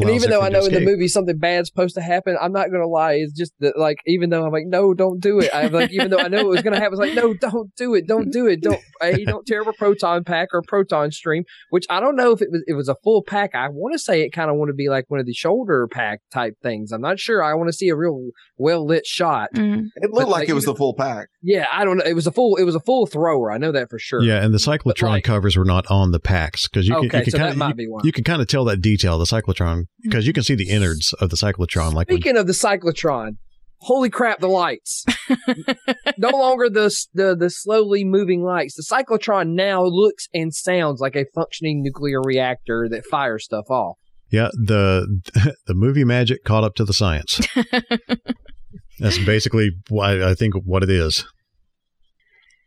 And allows even though I know to in the movie something bad's supposed to happen, I'm not gonna lie. It's just that, like, even though I'm like, no, don't do it. I'm like, even though I know it was gonna happen, it's like, no, don't do it, don't do it, don't, a, don't tear up a proton pack or a proton stream. Which I don't know if it was it was a full pack. I want to say it kind of want to be like one of the shoulder pack type things. I'm not sure. I want to see a real well lit shot. Mhm. It looked But, like like, it was even- the full pack. Yeah, I don't know. It was a full. It was a full thrower. I know that for sure. Yeah, and the cyclotron like- covers were not on the packs because you can, Okay, you can so that kind might of be you, one. you can kind of tell that detail the cyclotron Mm-hmm. because you can see the innards of the cyclotron. Like when, Speaking of the cyclotron, holy crap, the lights! no longer the, the the slowly moving lights. The cyclotron now looks and sounds like a functioning nuclear reactor that fires stuff off. yeah, the the movie magic caught up to the science. That's basically why I think what it is.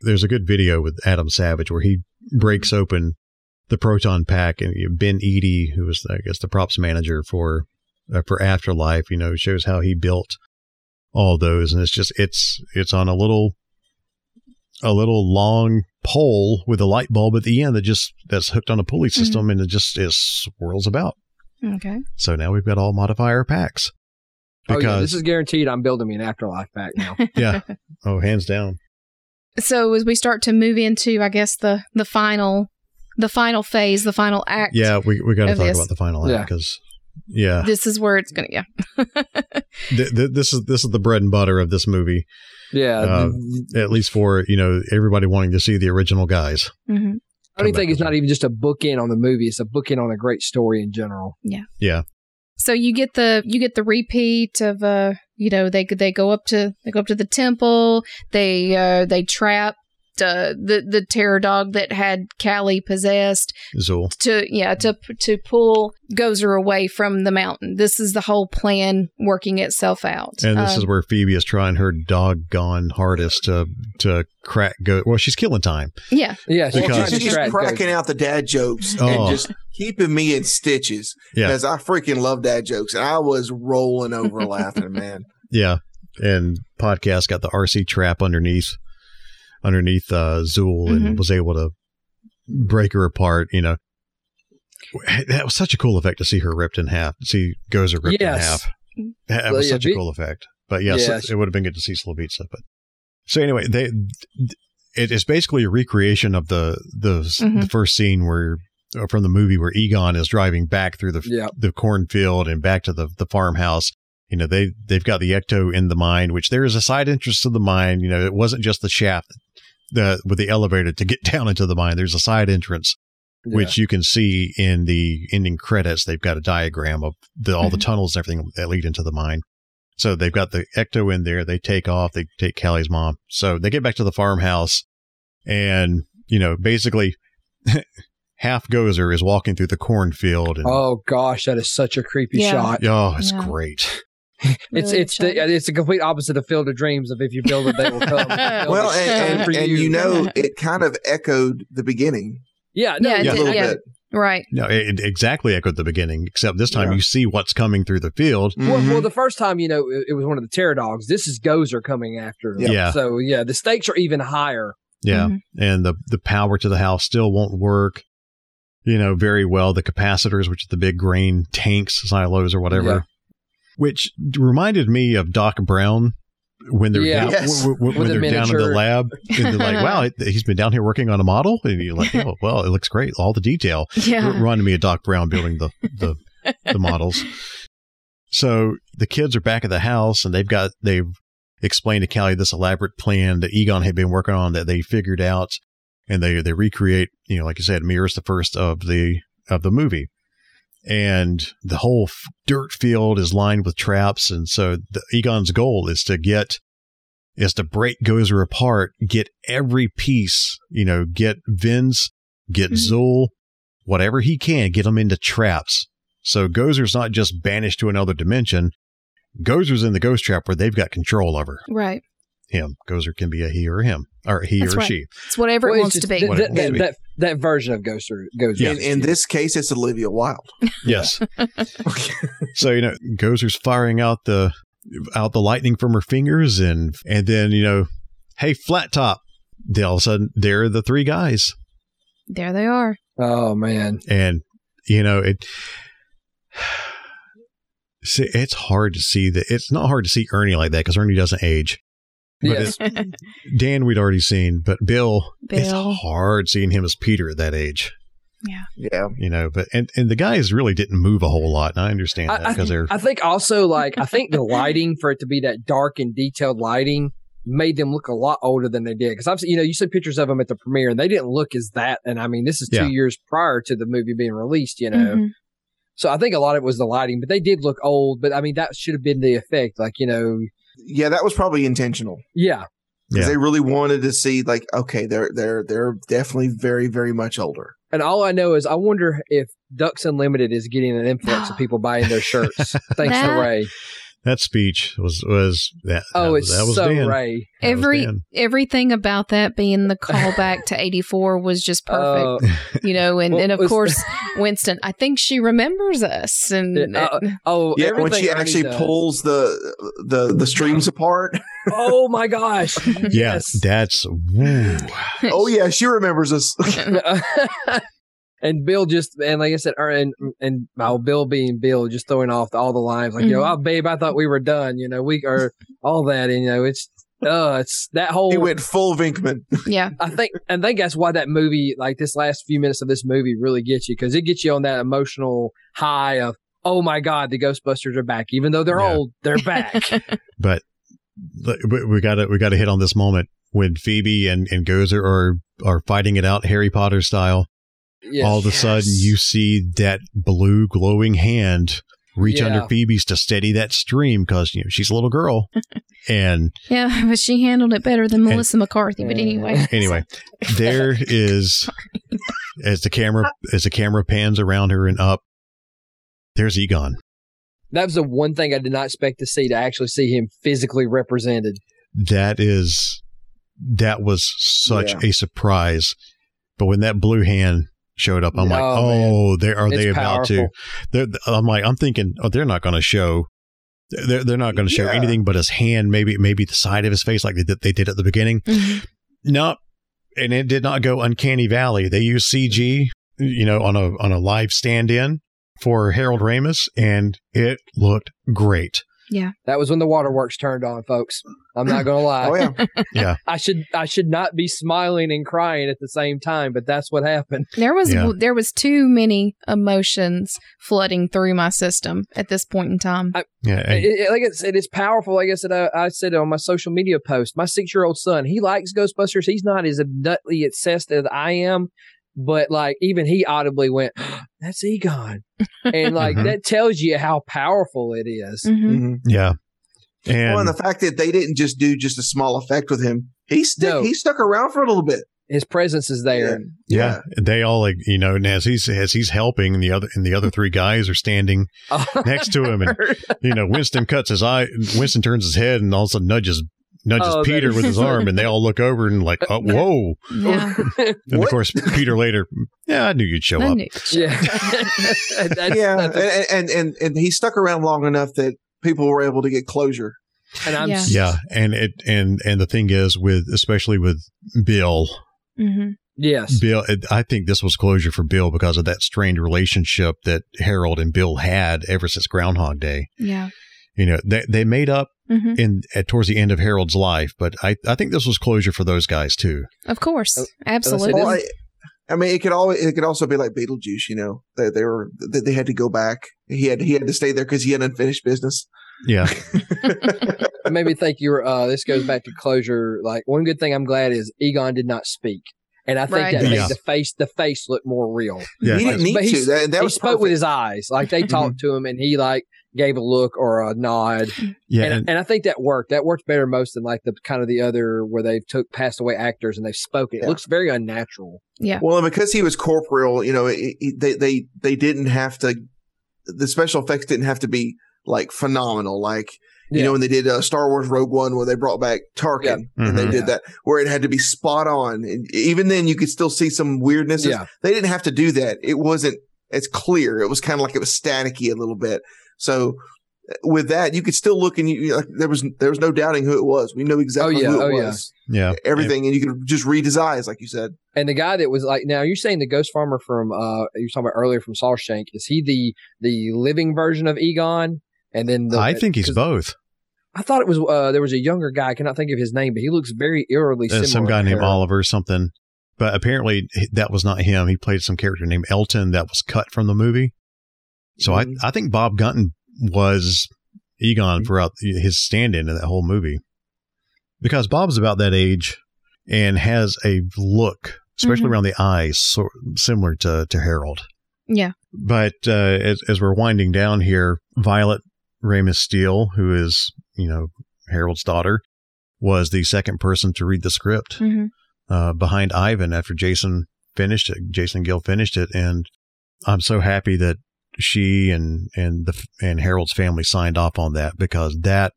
There's a good video with Adam Savage where he breaks open the proton pack, and Ben Eadie, who was I guess the props manager for uh, for Afterlife, you know, shows how he built all those, and it's just it's it's on a little a little long pole with a light bulb at the end that just that's hooked on a pulley system, and it just it swirls about. Okay. So now we've got all modifier packs. oh yeah, this is guaranteed. I'm building me an afterlife pack now. yeah. Oh, hands down. So as we start to move into, I guess the the final, the final phase, the final act. Yeah, we we got to talk this. about the final act because yeah, This is where it's gonna. Yeah. th- th- this is this is the bread and butter of this movie. Yeah. Uh, at least for you know everybody wanting to see the original guys. Mm-hmm. I don't think it's not even just a bookend on the movie; it's a bookend on a great story in general. Yeah. Yeah. So you get the you get the repeat of uh you know they they go up to they go up to the temple they uh they trap uh, the the terror dog that had Callie possessed Zuul. to yeah to to pull Gozer away from the mountain. This is the whole plan working itself out. And this Um, is where Phoebe is trying her doggone hardest to to crack go. Well, she's killing time. yeah Yeah, she's Because- trying to She's just cracking out the dad jokes Oh. and just keeping me in stitches Yeah. because I freaking love dad jokes and I was rolling over laughing, man. Yeah, and podcast got the RC trap underneath underneath uh, Zuul Mhm. and was able to break her apart. You know, that was such a cool effect to see her ripped in half. See Gozer ripped in half. That Well, was yeah, such a cool effect. But yes, Yeah, it, would have been good to see Slavica. But so anyway, they it is basically a recreation of the the Mhm. the first scene where uh, from the movie where Egon is driving back through the Yeah. the cornfield and back to the the farmhouse. You know, they they've got the ecto in the mine, which there is a side interest to the mine. You know, it wasn't just the shaft the with the elevator to get down into the mine. There's a side entrance Yeah. which you can see in the ending credits. They've got a diagram of the, all the mm-hmm. tunnels and everything that lead into the mine. So they've got the ecto in there. They take off. They take Callie's mom. So they get back to the farmhouse, and you know, basically, half Gozer is walking through the cornfield, and Oh gosh, that is such a creepy Yeah. shot. oh, it's Yeah. great. It's Really it's the, it's the complete opposite of Field of Dreams of if you build it, they will come. well, and, and, For and you know, it kind of echoed the beginning yeah, no, Yeah, it a little yeah. bit. right No, it, it exactly echoed the beginning, except this time Yeah. you see what's coming through the field. Well, Mhm. well, the first time, you know, it, it was one of the terror dogs. This is Gozer coming after. them. Yeah. So yeah, the stakes are even higher. Yeah. Mhm. And the, the power to the house still won't work, you know, very well. The capacitors, which are the big grain tanks, silos or whatever, Yeah. Which reminded me of Doc Brown when they're Yeah. down, Yes. when With they're down in the lab. And they're like, wow, it- he's been down here working on a model. And you're like, oh, well, it looks great. All the detail. yeah It reminded me of Doc Brown building the, the, the models. So the kids are back at the house and they've got, they've explained to Callie this elaborate plan that Egon had been working on that they figured out and they, they recreate, you know, like you said, mirrors the first of the, of the movie. And the whole f- dirt field is lined with traps. And so the, Egon's goal is to get, is to break Gozer apart, get every piece, you know, get Vinz, get Mhm. Zuul, whatever he can, get them into traps. So Gozer's not just banished to another dimension. Gozer's in the ghost trap where they've got control over right him. Gozer can be a he or him, or he That's or right. she. it's whatever Well, it wants to be th- What th- that, that, that version of Gozer. Gozer. Yeah. In, in this case, it's Olivia Wilde. Yes. so you know, Gozer's firing out the out the lightning from her fingers, and and then you know, hey, flat top. Then all of a sudden, there are the three guys, there they are Oh man. and you know it. See, it's hard to see that. It's not hard to see Ernie like that because Ernie doesn't age. But Yes. it's, Dan, we'd already seen, but Bill, it's hard seeing him as Peter at that age. Yeah. Yeah. You know, but and and the guys really didn't move a whole lot, and I understand I- that because they're I think also like I think the lighting for it to be that dark and detailed lighting made them look a lot older than they did. Because I've seen, you know, you see pictures of them at the premiere and they didn't look as that. And I mean, this is two Yeah. years prior to the movie being released, you know. Mhm. So I think a lot of it was the lighting, but they did look old. But I mean, that should have been the effect. Like, you know, Yeah, that was probably intentional yeah. because Yeah. they really wanted to see like, okay, they're they're they're definitely very very much older. And all I know is I wonder if Ducks Unlimited is getting an influx of people buying their shirts. Thanks to Ray. That speech was was that. Oh, that, it's that was so Dan. Ray. That was Every everything about that being the callback to '84 was just perfect, Uh, you know. And, well, and of was- course, Winston. I think she remembers us, and uh, oh, Yeah, when she Ernie actually does. pulls the the the streams apart. Oh my gosh! Yeah, Yes. that's woo. oh yeah, she remembers us. and Bill just and like I said, er, and and oh, Bill being Bill, just throwing off all the lines like, you know, oh babe, I thought we were done. You know, we are all that, and you know, it's uh, it's that whole. he went full Venkman. yeah, I think, and I think that's why that movie, like this last few minutes of this movie, really gets you because it gets you on that emotional high of, oh my god, the Ghostbusters are back, even though they're Yeah. old, they're back. But we got to we got to hit on this moment when Phoebe and and Gozer are are fighting it out Harry Potter style. Yes. All of a Yes. sudden, you see that blue glowing hand reach Yeah. under Phoebe's to steady that stream because you know she's a little girl, and Yeah, but she handled it better than Melissa McCarthy. But anyway, anyway, there is as the camera uh, as the camera pans around her and up, there's Egon. That was the one thing I did not expect to see to actually see him physically represented. That is that was such Yeah. a surprise. But when that blue hand showed up, I'm like, Oh, man. they are they It's about to? powerful. They're, I'm like, I'm thinking, oh, they're not going to show. They're, they're not going to show Yeah. anything but his hand, maybe maybe the side of his face, like they did, they did at the beginning. Mhm. No, and it did not go uncanny valley. They used CG, you know, on a on a live stand-in for Harold Ramis, and it looked great. Yeah, That was when the waterworks turned on, folks. I'm not gonna lie. Oh yeah. Yeah, I should I should not be smiling and crying at the same time, but that's what happened. there was Yeah. there was too many emotions flooding through my system at this point in time. yeah, and- It, it- like I said, it's powerful. Like I said, I, I said on my social media post, my six year old son, he likes Ghostbusters. He's not as nutly obsessed as I am, but like even he audibly went, "That's Egon," and like Mhm. that tells you how powerful it is. Mhm. Mhm. yeah. And well, and the fact that they didn't just do just a small effect with him, he stuck No. he stuck around for a little bit. His presence is there. And- Yeah, they all like you know, and as he's as he's helping, and the other and the other three guys are standing next to him, and you know, Winston cuts his eye. Winston turns his head, and all of a sudden nudges nudges Oh, Peter is- with his arm, and they all look over and like, oh, whoa! Yeah, And of course, Peter later, yeah, I knew you'd show I up. knew- yeah, That's- yeah, that's- and, and and and he stuck around long enough that people were able to get closure. and I'm Yeah. Yeah, and it and and the thing is with especially with Bill, Mhm. yes, Bill, it, I think this was closure for Bill because of that strained relationship that Harold and Bill had ever since Groundhog Day. yeah, You know, they they made up hmm in at, towards the end of Harold's life, but I I think this was closure for those guys too. of course, Oh, absolutely. Well, I, I mean, it could always it could also be like Beetlejuice. You know, they, they were they, they had to go back. He had he had to stay there because he had unfinished business. Yeah, it made me think you were. Uh, this goes back to closure. Like one good thing I'm glad is Egon did not speak, and I think Right. that made the face the face look more real. yeah. he didn't need But to. That, that he was spoke with his eyes, like they talked to him, and he like gave a look or a nod, yeah, and, and- and I think that worked. That worked better most than like the kind of the other where they've took passed away actors and they've spoken. It Yeah. looks very unnatural. yeah, Well, and because he was corporeal, you know, it, it, they they they didn't have to. The special effects didn't have to be like phenomenal, like you Yeah. know when they did uh, Star Wars Rogue One, where they brought back Tarkin, and they Mhm. did Yeah. that, where it had to be spot on, and even then you could still see some weirdness. Yeah. They didn't have to do that. It wasn't as clear. It was kind of like it was staticky a little bit. So with that, you could still look and you, you like, there was there was no doubting who it was. We knew exactly Oh, yeah. who it Oh, yeah. was. yeah, Everything, and you could just read his eyes, like you said. And the guy that was like, now you're saying the ghost farmer from uh you were talking about earlier from Shawshank is he the the living version of Egon? And then the, I think he's both. I thought it was uh there was a younger guy. I cannot think of his name, but he looks very eerily Uh, similar. some guy named Oliver or something, but apparently that was not him. He played some character named Elton that was cut from the movie. So Mhm. I I think Bob Gunton was Egon Mm-hmm. throughout his stand-in in that whole movie because Bob's about that age and has a look, especially Mhm. around the eyes, so, similar to to Harold. yeah, But uh, as as we're winding down here, Violet Ramis Steele, who is you know Harold's daughter, was the second person to read the script hmm uh, behind Ivan after Jason finished it. Jason Gill finished it, and I'm so happy that she and and the and Harold's family signed off on that because that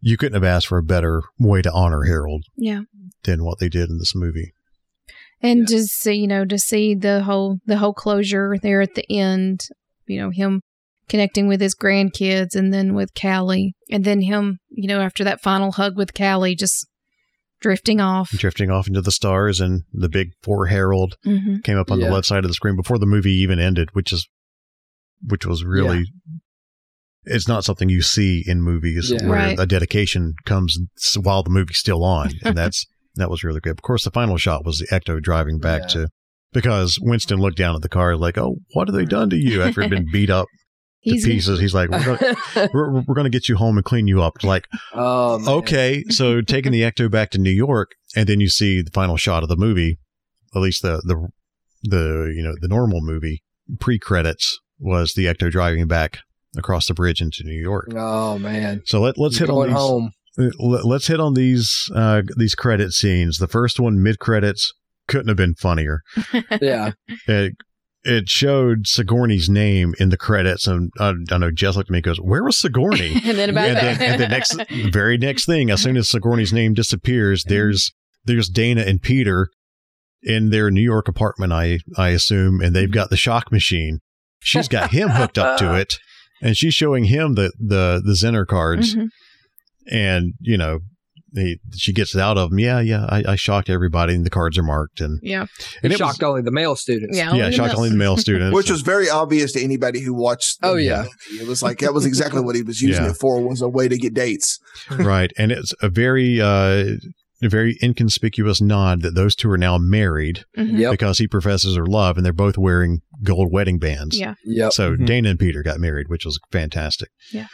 you couldn't have asked for a better way to honor Harold yeah. than what they did in this movie. and just see you know to see the whole the whole closure there at the end you know him connecting with his grandkids and then with callie and then him you know after that final hug with callie just drifting off Drifting off into the stars, and the big four Harold hmm came up on Yeah. the left side of the screen before the movie even ended, which is which was really it's not something you see in movies Yeah. where Right. a dedication comes while the movie's still on, and that's that was really good. Of course, the final shot was the Ecto driving back Yeah. to because Winston looked down at the car like, "Oh, what have they done to you?" After it'd been beat up He's- pieces. He's like, we're gonna, we're, we're going to get you home and clean you up. Like, Oh, okay, so taking the Ecto back to New York, and then you see the final shot of the movie, at least the the the you know the normal movie pre credits was the Ecto driving back across the bridge into New York. Oh man. So let let's hit on these. home. uh, Let's hit on these uh, these credit scenes. The first one, mid credits, couldn't have been funnier. Yeah. It, it showed Sigourney's name in the credits, and I, I know Jess looked at me and goes, "Where was Sigourney?" and then about and, then, and the next, very next thing, as soon as Sigourney's name disappears, there's there's Dana and Peter in their New York apartment, I I assume, and they've got the shock machine. She's got him hooked up to it, and she's showing him the the the Zener cards, Mhm. and you know. He, she gets it out of him. Yeah, yeah. I, I shocked everybody, and the cards are marked, and Yeah. and It it was- shocked only the male students. Yeah. yeah, shocked only the male students. Which was very obvious to anybody who watched. the Oh, yeah. movie. It was like that was exactly what he was using Yeah. it for was a way to get dates. right, and it's a very uh, a very inconspicuous nod that those two are now married Mhm. Yep. because he professes her love, and they're both wearing gold wedding bands. Yeah. Yep. So Mhm. Dana and Peter got married, which was fantastic. Yeah.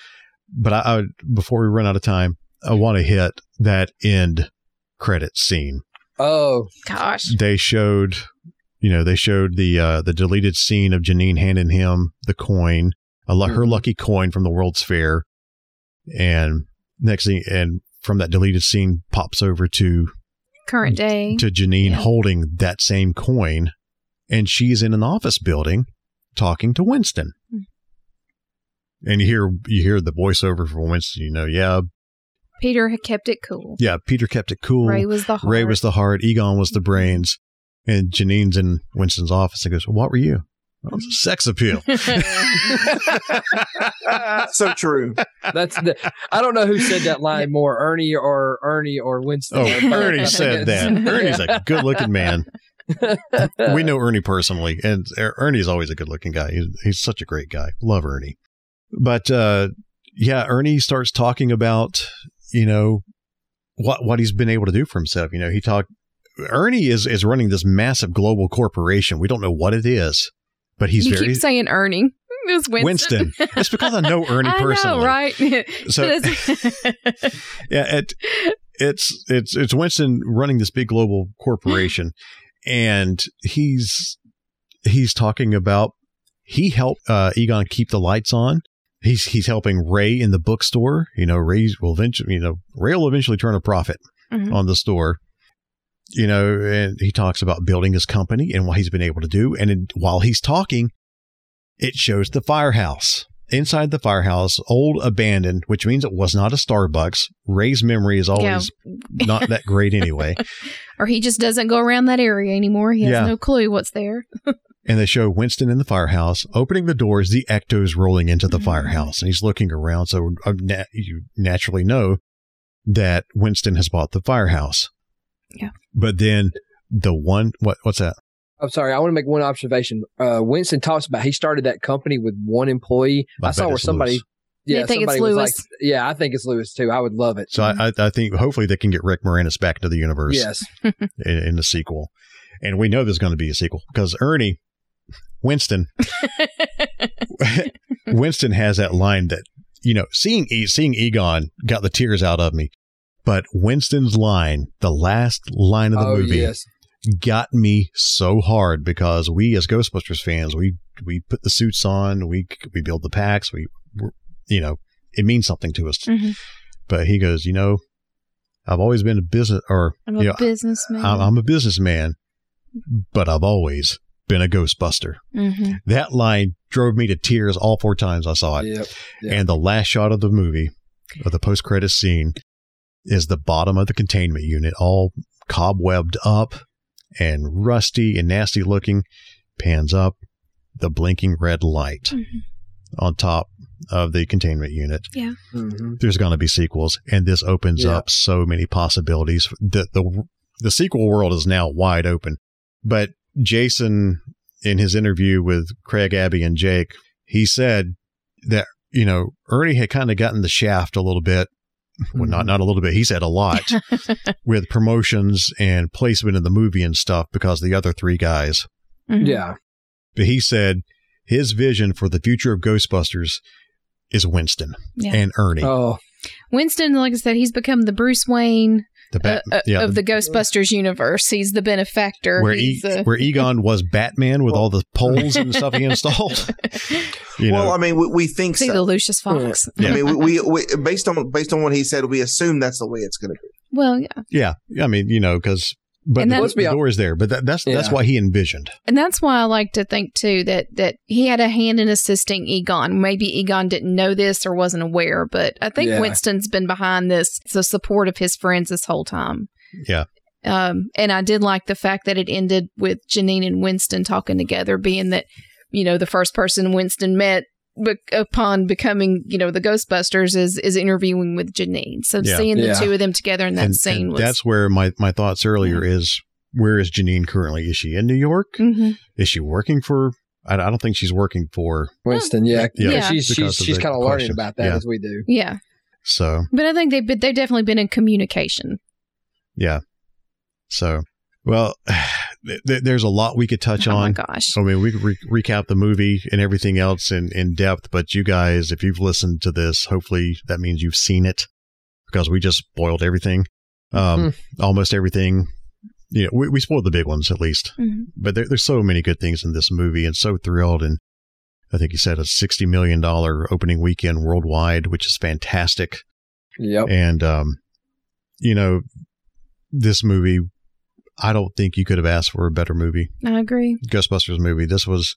But I, I before we run out of time, I want to hit that end credit scene. Oh, Gosh. They showed, you know, they showed the uh, the deleted scene of Janine handing him the coin, a lu- her Mhm. lucky coin from the World's Fair, and next thing, and from that deleted scene pops over to Current day. to Janine Yeah. holding that same coin, and she's in an office building talking to Winston. Hmm. And you hear you hear the voiceover from Winston. You know, yeah, Peter had kept it cool. yeah. Peter kept it cool. Ray was the heart. Ray was the heart. Egon was the brains. And Janine's in Winston's office and goes, well, "What were you?" Well, it's a sex appeal. so true. that's the. I don't know who said that line more, Ernie or Ernie or Winston. Oh, or Ernie said that. Ernie's a good-looking man. we know Ernie personally, and Er- Ernie's always a good-looking guy. He's, he's such a great guy. Love Ernie. But uh, yeah, Ernie starts talking about you know what what he's been able to do for himself. You know, he talked. Ernie is is running this massive global corporation. We don't know what it is, but he's you very keep saying Ernie. It was Winston. Winston. It's because I know Ernie I personally. know, right? So- yeah, it, it's it's it's Winston running this big global corporation, and he's he's talking about he helped uh, Egon keep the lights on. He's he's helping Ray in the bookstore. You know, Ray will eventually you know Ray will eventually turn a profit Mhm. on the store. You know, and he talks about building his company and what he's been able to do. And in, while he's talking, it shows the firehouse. Inside the firehouse, old abandoned, which means it was not a Starbucks. Ray's memory is always not that great anyway. or he just doesn't go around that area anymore. He has Yeah. no clue what's there. And they show Winston in the firehouse opening the doors, the ectos rolling into the Mhm. firehouse, and he's looking around. So uh, na- you naturally know that Winston has bought the firehouse. Yeah. But then the one, what what's that? I'm sorry. I want to make one observation. Uh, Winston talks about he started that company with one employee. I I, saw where somebody. Lewis. Yeah, They think it's somebody was Lewis. like, yeah, I think it's Lewis too. I would love it. So I, I, I think hopefully they can get Rick Moranis back into the universe Yes. in, in the sequel. And we know there's going to be a sequel because Ernie, Winston, Winston has that line that you know, seeing E- seeing Egon got the tears out of me. But Winston's line, the last line of the oh movie, yes. got me so hard because we as Ghostbusters fans, we we put the suits on, we we build the packs, we we're- you know, it means something to us. Mhm. But he goes, you know, I've always been a business or I'm a you know, businessman. I'm, I'm a businessman, but I've always been a Ghostbuster. hmm That line drove me to tears all four times I saw it. Yep. Yeah. And the last shot of the movie, of the post credit scene, is the bottom of the containment unit, all cobwebbed up and rusty and nasty looking. Pans up, the blinking red light Mhm. on top of the containment unit. Yeah. hmm There's going to be sequels, and this opens Yeah. up so many possibilities. The the the sequel world is now wide open. But Jason, in his interview with Craig, Abby, and Jake, he said that you know Ernie had kind of gotten the shaft a little bit. Well, not not a little bit. He said a lot with promotions and placement in the movie and stuff because the other three guys. Mhm. Yeah. But he said his vision for the future of Ghostbusters is Winston Yeah. and Ernie. Oh, Winston, like I said, he's become the Bruce Wayne the Bat- uh, uh, yeah, of the Ghostbusters universe. He's the benefactor. where, e- He's, where Egon was Batman with all the poles and stuff he installed. You know, well, I mean, we, we think see so. the Lucius Fox. Yeah. I mean, we, we, we based on based on what he said, we assume that's the way it's going to be. Well, yeah. yeah, I mean, you know, because but And the, that- Let's be the door is there. But that, that's that's why he envisioned. And that's why I like to think too that that he had a hand in assisting Egon. Maybe Egon didn't know this or wasn't aware, but I think Yeah. Winston's been behind this, the support of his friends this whole time. Yeah. Um, and I did like the fact that it ended with Janine and Winston talking together, being that you know the first person Winston met be- upon becoming you know the Ghostbusters is is interviewing with Janine. So Yeah. seeing the Yeah. two of them together in that and, scene and was that's where my my thoughts earlier is. Where is Janine currently? Is she in New York? Mhm. Is she working for? I, I don't think she's working for. Winston, yeah, Yeah. Yeah. she's she's she's kind of learning questions. about that Yeah. as we do. yeah. So But I think they've been, they've definitely been in communication. yeah. So well, th- th- there's a lot we could touch oh my on. gosh. I mean, we could re- recap the movie and everything else in, in depth, but you guys, if you've listened to this, hopefully that means you've seen it because we just spoiled everything. Um, almost everything. You know, we, we spoiled the big ones at least, Mhm. but there, there's so many good things in this movie and so thrilled. And I think you said a $60 million opening weekend worldwide, which is fantastic. Yep. And, um, you know, this movie, I don't think you could have asked for a better movie. I agree. Ghostbusters movie. This was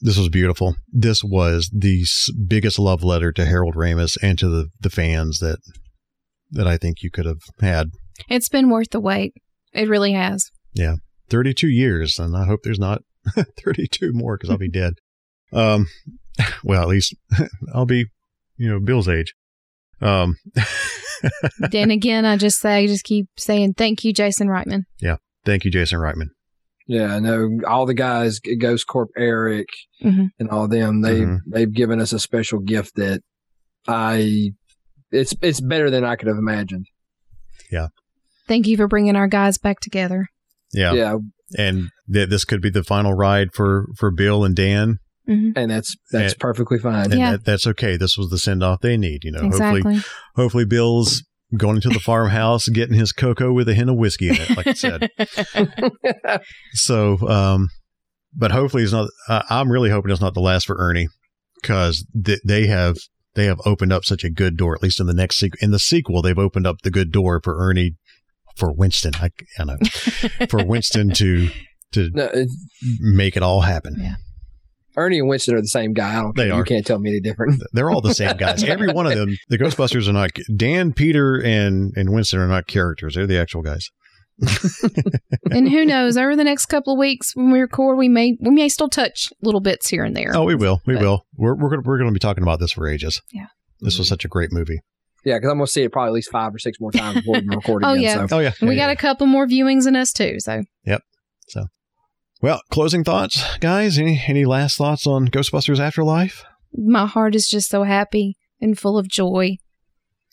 this was beautiful. This was the biggest love letter to Harold Ramis and to the, the fans that that I think you could have had. It's been worth the wait. It really has. Yeah. 32 years, and I hope there's not 32 more because I'll be dead. Um, well, at least I'll be, you know, Bill's age. Um, then again, I just say, I just keep saying thank you, Jason Reitman. Yeah. Thank you, Jason Reitman. Yeah, I know all the guys, Ghost Corp, Eric, Mhm. and all them. They Mhm. they've given us a special gift that I it's it's better than I could have imagined. Yeah. Thank you for bringing our guys back together. Yeah, Yeah, and th- this could be the final ride for for Bill and Dan, and that's that's And- perfectly fine. and Yeah. that, that's okay. This was the send off they need. You know, hopefully exactly. hopefully Bill's going to the farmhouse, getting his cocoa with a hint of whiskey in it, like I said. So, um, but hopefully it's not. Uh, I'm really hoping it's not the last for Ernie because th- they have they have opened up such a good door. At least in the next sequ- in the sequel, they've opened up the good door for Ernie for Winston. I, I know for Winston to to No, make it all happen. Yeah. Ernie and Winston are the same guy. I don't They care. are. You can't tell me any different. They're all the same guys. Every one of them, the Ghostbusters are not Dan, Peter, and and Winston are not characters. They're the actual guys. and who knows? Over the next couple of weeks, when we record, we may we may still touch little bits here and there. Oh, we will. We But- will. We're we're gonna we're gonna be talking about this for ages. Yeah. This was such a great movie. Yeah, because I'm gonna see it probably at least five or six more times before we record Oh, again. yeah. So. Oh yeah. And we Yeah, got a couple more viewings in us too. So, yep. So Well, closing thoughts, guys. Any any last thoughts on Ghostbusters Afterlife? my heart is just so happy and full of joy.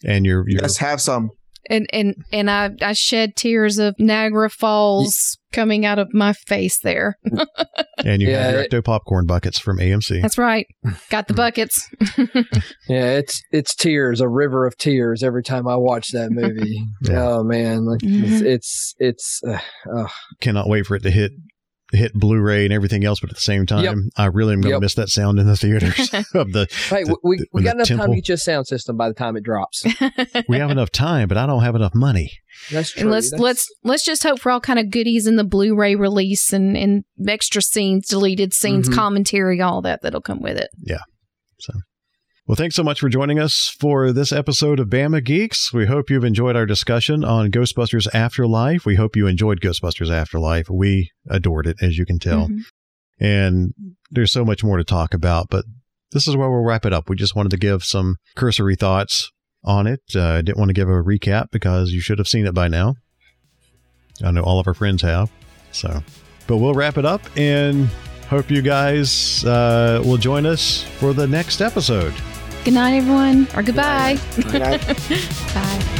And your your Yes, have some. And and and I I shed tears of Niagara Falls coming out of my face there. and you have Yeah, your it- Ecto popcorn buckets from AMC. That's right. Got the buckets. Yeah, it's it's tears, a river of tears every time I watch that movie. Yeah. Oh man, like it's it's, it's uh, uh, Cannot wait for it to hit hit Blu-ray and everything else, but at the same time, Yep. I really am going to Yep. miss that sound in the theaters of the. hey, the- we the- we got the enough time temple. to get you a sound system by the time it drops. We have enough time, but I don't have enough money. That's true. and let's That's- let's let's just hope for all kind of goodies in the Blu-ray release and and extra scenes, deleted scenes, Mhm. commentary, all that that'll come with it. Well, thanks so much for joining us for this episode of Bama Geeks. We hope you've enjoyed our discussion on Ghostbusters Afterlife. We hope you enjoyed Ghostbusters Afterlife. We adored it, as you can tell. Mhm. And there's so much more to talk about, but this is where we'll wrap it up. We just wanted to give some cursory thoughts on it. Uh, I didn't want to give a recap because you should have seen it by now. I know all of our friends have. So, but we'll wrap it up and hope you guys uh, will join us for the next episode. Good night, everyone, or goodbye. Good night. Bye.